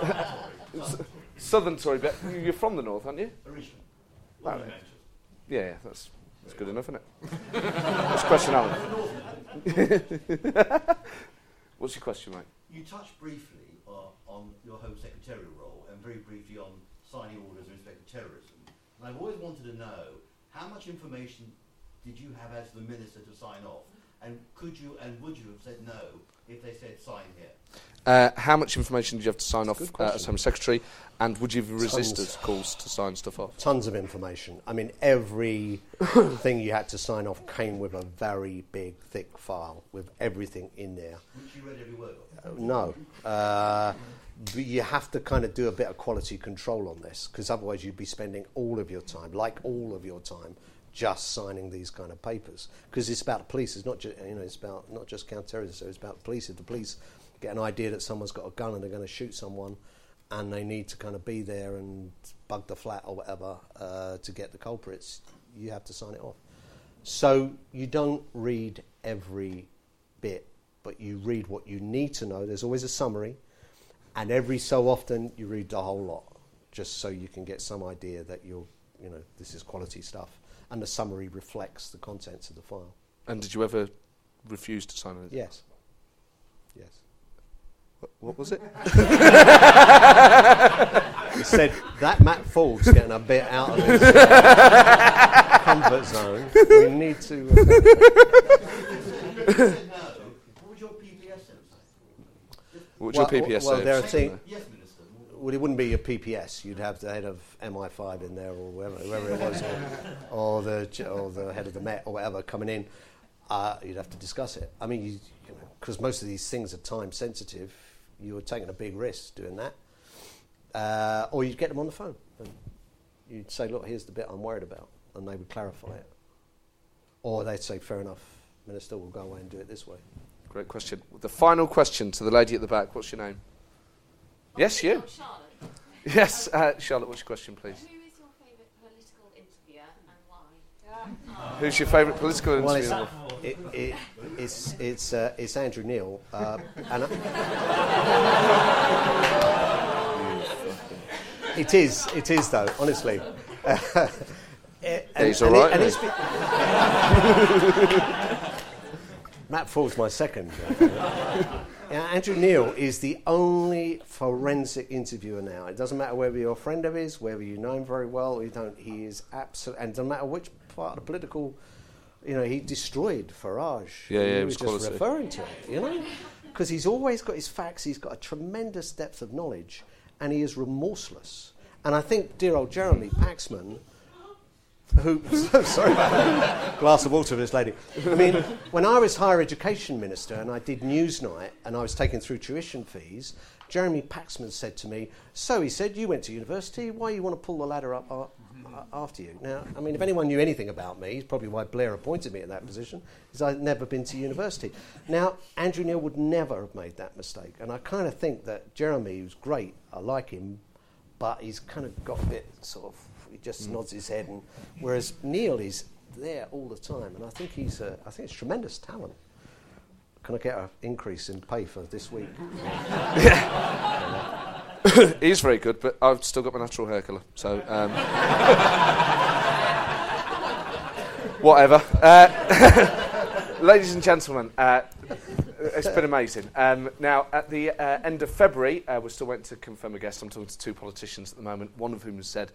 Southern Tory, but you're from the North, aren't you? Originally. Well, yeah, yeah, that's, that's good enough, isn't it? What's your question, Alan? What's your question, mate? You touched briefly uh, on your Home Secretarial role and very briefly on signing orders in respect to terrorism. And I've always wanted to know how much information did you have as the minister to sign off? And could you and would you have said no if they said sign here? Uh, how much information did you have to sign off uh, as. Home Secretary? And would you have resisted Tons. calls to sign stuff off? Tons of information. I mean, every thing you had to sign off came with a very big, thick file with everything in there. Which you read every word of? Uh, no. But you have to kind of do a bit of quality control on this because otherwise you'd be spending all of your time, like all of your time, just signing these kind of papers because it's about the police. It's not just you know it's about not just counterterrorism. So it's about the police. If the police get an idea that someone's got a gun and they're going to shoot someone, and they need to kind of be there and bug the flat or whatever uh, to get the culprits, you have to sign it off. So you don't read every bit, but you read what you need to know. There's always a summary, and every so often you read the whole lot, just so you can get some idea that you're, you know, this is quality stuff, and the summary reflects the contents of the file. And did you ever refuse to sign it? Yes. Yes. What, what was it? He said that Matt Forde's getting a bit out of his uh, comfort zone. We need to. uh, What would your PPS then say? What's your PPS well, say? there are thing- Well, it wouldn't be your PPS. You'd have the head of MI5 in there, or whoever, whoever it was, or, or the or the head of the Met, or whatever coming in. Uh, you'd have to discuss it. I mean, you, you know, because most of these things are time sensitive. You were taking a big risk doing that, uh, or you'd get them on the phone and you'd say, "Look, here's the bit I'm worried about," and they would clarify it, or they'd say, "Fair enough, Minister, we'll go away and do it this way." Great question. The final question to the lady at the back. What's your name? Yes, you. Charlotte. Yes, uh, Charlotte. What's your question, please? Who is your favourite political interviewer and why? Who's your favourite political Well, interviewer? it's, it, it, it's, it's, uh, it's Andrew Neil. Uh, and it is, it is though, honestly. Uh, and- he's and it- and isn't it's be- Matt Forde's my second. Yeah, Andrew Neil is the only forensic interviewer now. It doesn't matter whether you're a friend of his, whether you know him very well or you don't. He is absolute, and no matter which part of the political, you know, he destroyed Farage. Yeah, yeah, he was was just referring to it, you know, because he's always got his facts. He's got a tremendous depth of knowledge, and he is remorseless. And I think dear old Jeremy Paxman, who, oh, sorry about that, glass of water for this lady. I mean, when I was higher education minister and I did Newsnight and I was taken through tuition fees, Jeremy Paxman said to me, So he said, you went to university, why you want to pull the ladder up after you? Now, I mean, if anyone knew anything about me, it's probably why Blair appointed me in that position, is I'd never been to university. Now, Andrew Neil would never have made that mistake. And I kind of think that Jeremy, who's great, I like him, but he's kind of got a bit sort of, he just Mm. nods his head. And, whereas Neil is there all the time. And I think he's, a, I think it's tremendous talent. Can I get an increase in pay for this week? he is very good, but I've still got my natural hair colour, so um, whatever. Uh, ladies and gentlemen, uh, it's been amazing. Um, now, at the uh, end of February, uh, we're still waiting to confirm a guest. I'm talking to two politicians at the moment, one of whom has said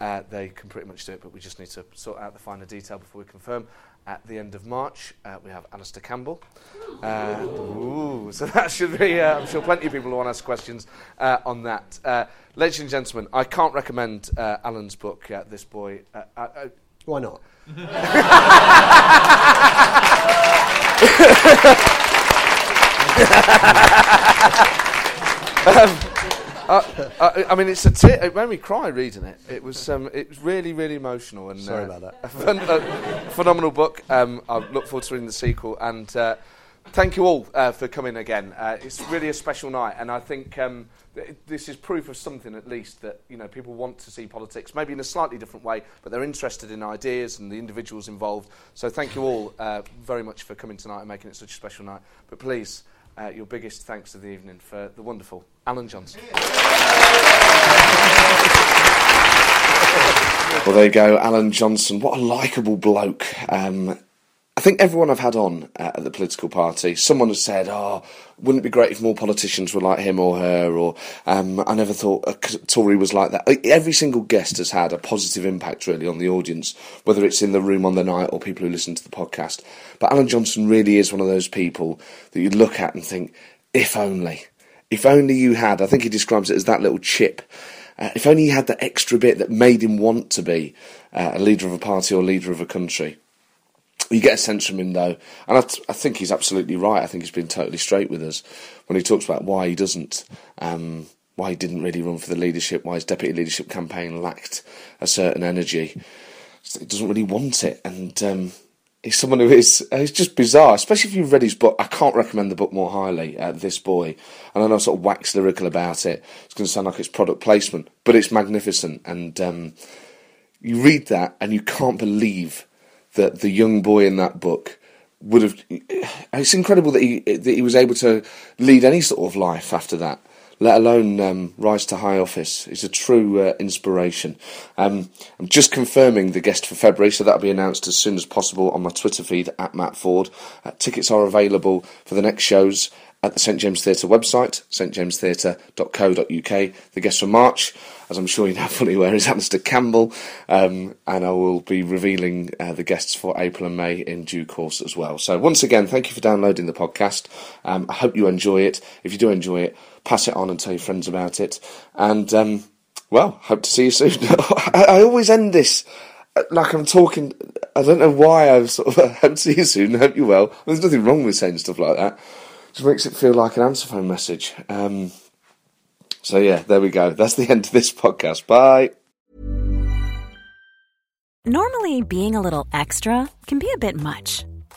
uh, they can pretty much do it, but we just need to sort out the finer detail before we confirm. At the end of March, uh, we have Alastair Campbell. Uh, ooh, so that should be, uh, I'm sure plenty of people will want to ask questions uh, on that. Uh, ladies and gentlemen, I can't recommend uh, Alan's book, uh, This Boy. Uh, uh, uh, Why not? um, I, I, I mean, it's a t- it made me cry reading it. It was um, it was really really emotional and Sorry uh, about that. Phen- a phenomenal book. Um, I look forward to reading the sequel and. Uh, Thank you all uh, for coming again. Uh, it's really a special night, and I think um, th- this is proof of something, at least, that you know people want to see politics, maybe in a slightly different way, but they're interested in ideas and the individuals involved. So thank you all uh, very much for coming tonight and making it such a special night. But please, uh, your biggest thanks of the evening for the wonderful Alan Johnson. Well, there you go, Alan Johnson. What a likeable bloke. Um, I think everyone I've had on uh, at the political party, someone has said, "Oh, wouldn't it be great if more politicians were like him or her?" Or um, I never thought a Tory was like that. Every single guest has had a positive impact, really, on the audience, whether it's in the room on the night or people who listen to the podcast. But Alan Johnson really is one of those people that you look at and think, "If only, if only you had." I think he describes it as that little chip. Uh, if only he had that extra bit that made him want to be uh, a leader of a party or leader of a country. You get a sense from him though, and I, t- I think he's absolutely right. I think he's been totally straight with us when he talks about why he doesn't, um, why he didn't really run for the leadership, why his deputy leadership campaign lacked a certain energy. He doesn't really want it, and um, he's someone who is it's just bizarre. Especially if you've read his book, I can't recommend the book more highly. Uh, this boy, and I know I sort of wax lyrical about it. It's going to sound like it's product placement, but it's magnificent, and um, you read that and you can't believe that the young boy in that book would have. It's incredible that he that he was able to lead any sort of life after that, let alone um, rise to high office. He's a true uh, inspiration. Um, I'm just confirming the guest for February, so that'll be announced as soon as possible on my Twitter feed at Matt Forde. Uh, tickets are available for the next shows at the St James Theatre website, stjamestheatre.co.uk. The guest for March, as I'm sure you now fully aware, is Alastair Campbell, um, and I will be revealing uh, the guests for April and May in due course as well. So once again, thank you for downloading the podcast. Um, I hope you enjoy it. If you do enjoy it, pass it on and tell your friends about it. And um, well, hope to see you soon. I, I always end this uh, like I'm talking. I don't know why I've sort of hope to see you soon. Hope you well. There's nothing wrong with saying stuff like that. Just makes it feel like an answer phone message. Um, so yeah, there we go. That's the end of this podcast. Bye. Normally, being a little extra can be a bit much,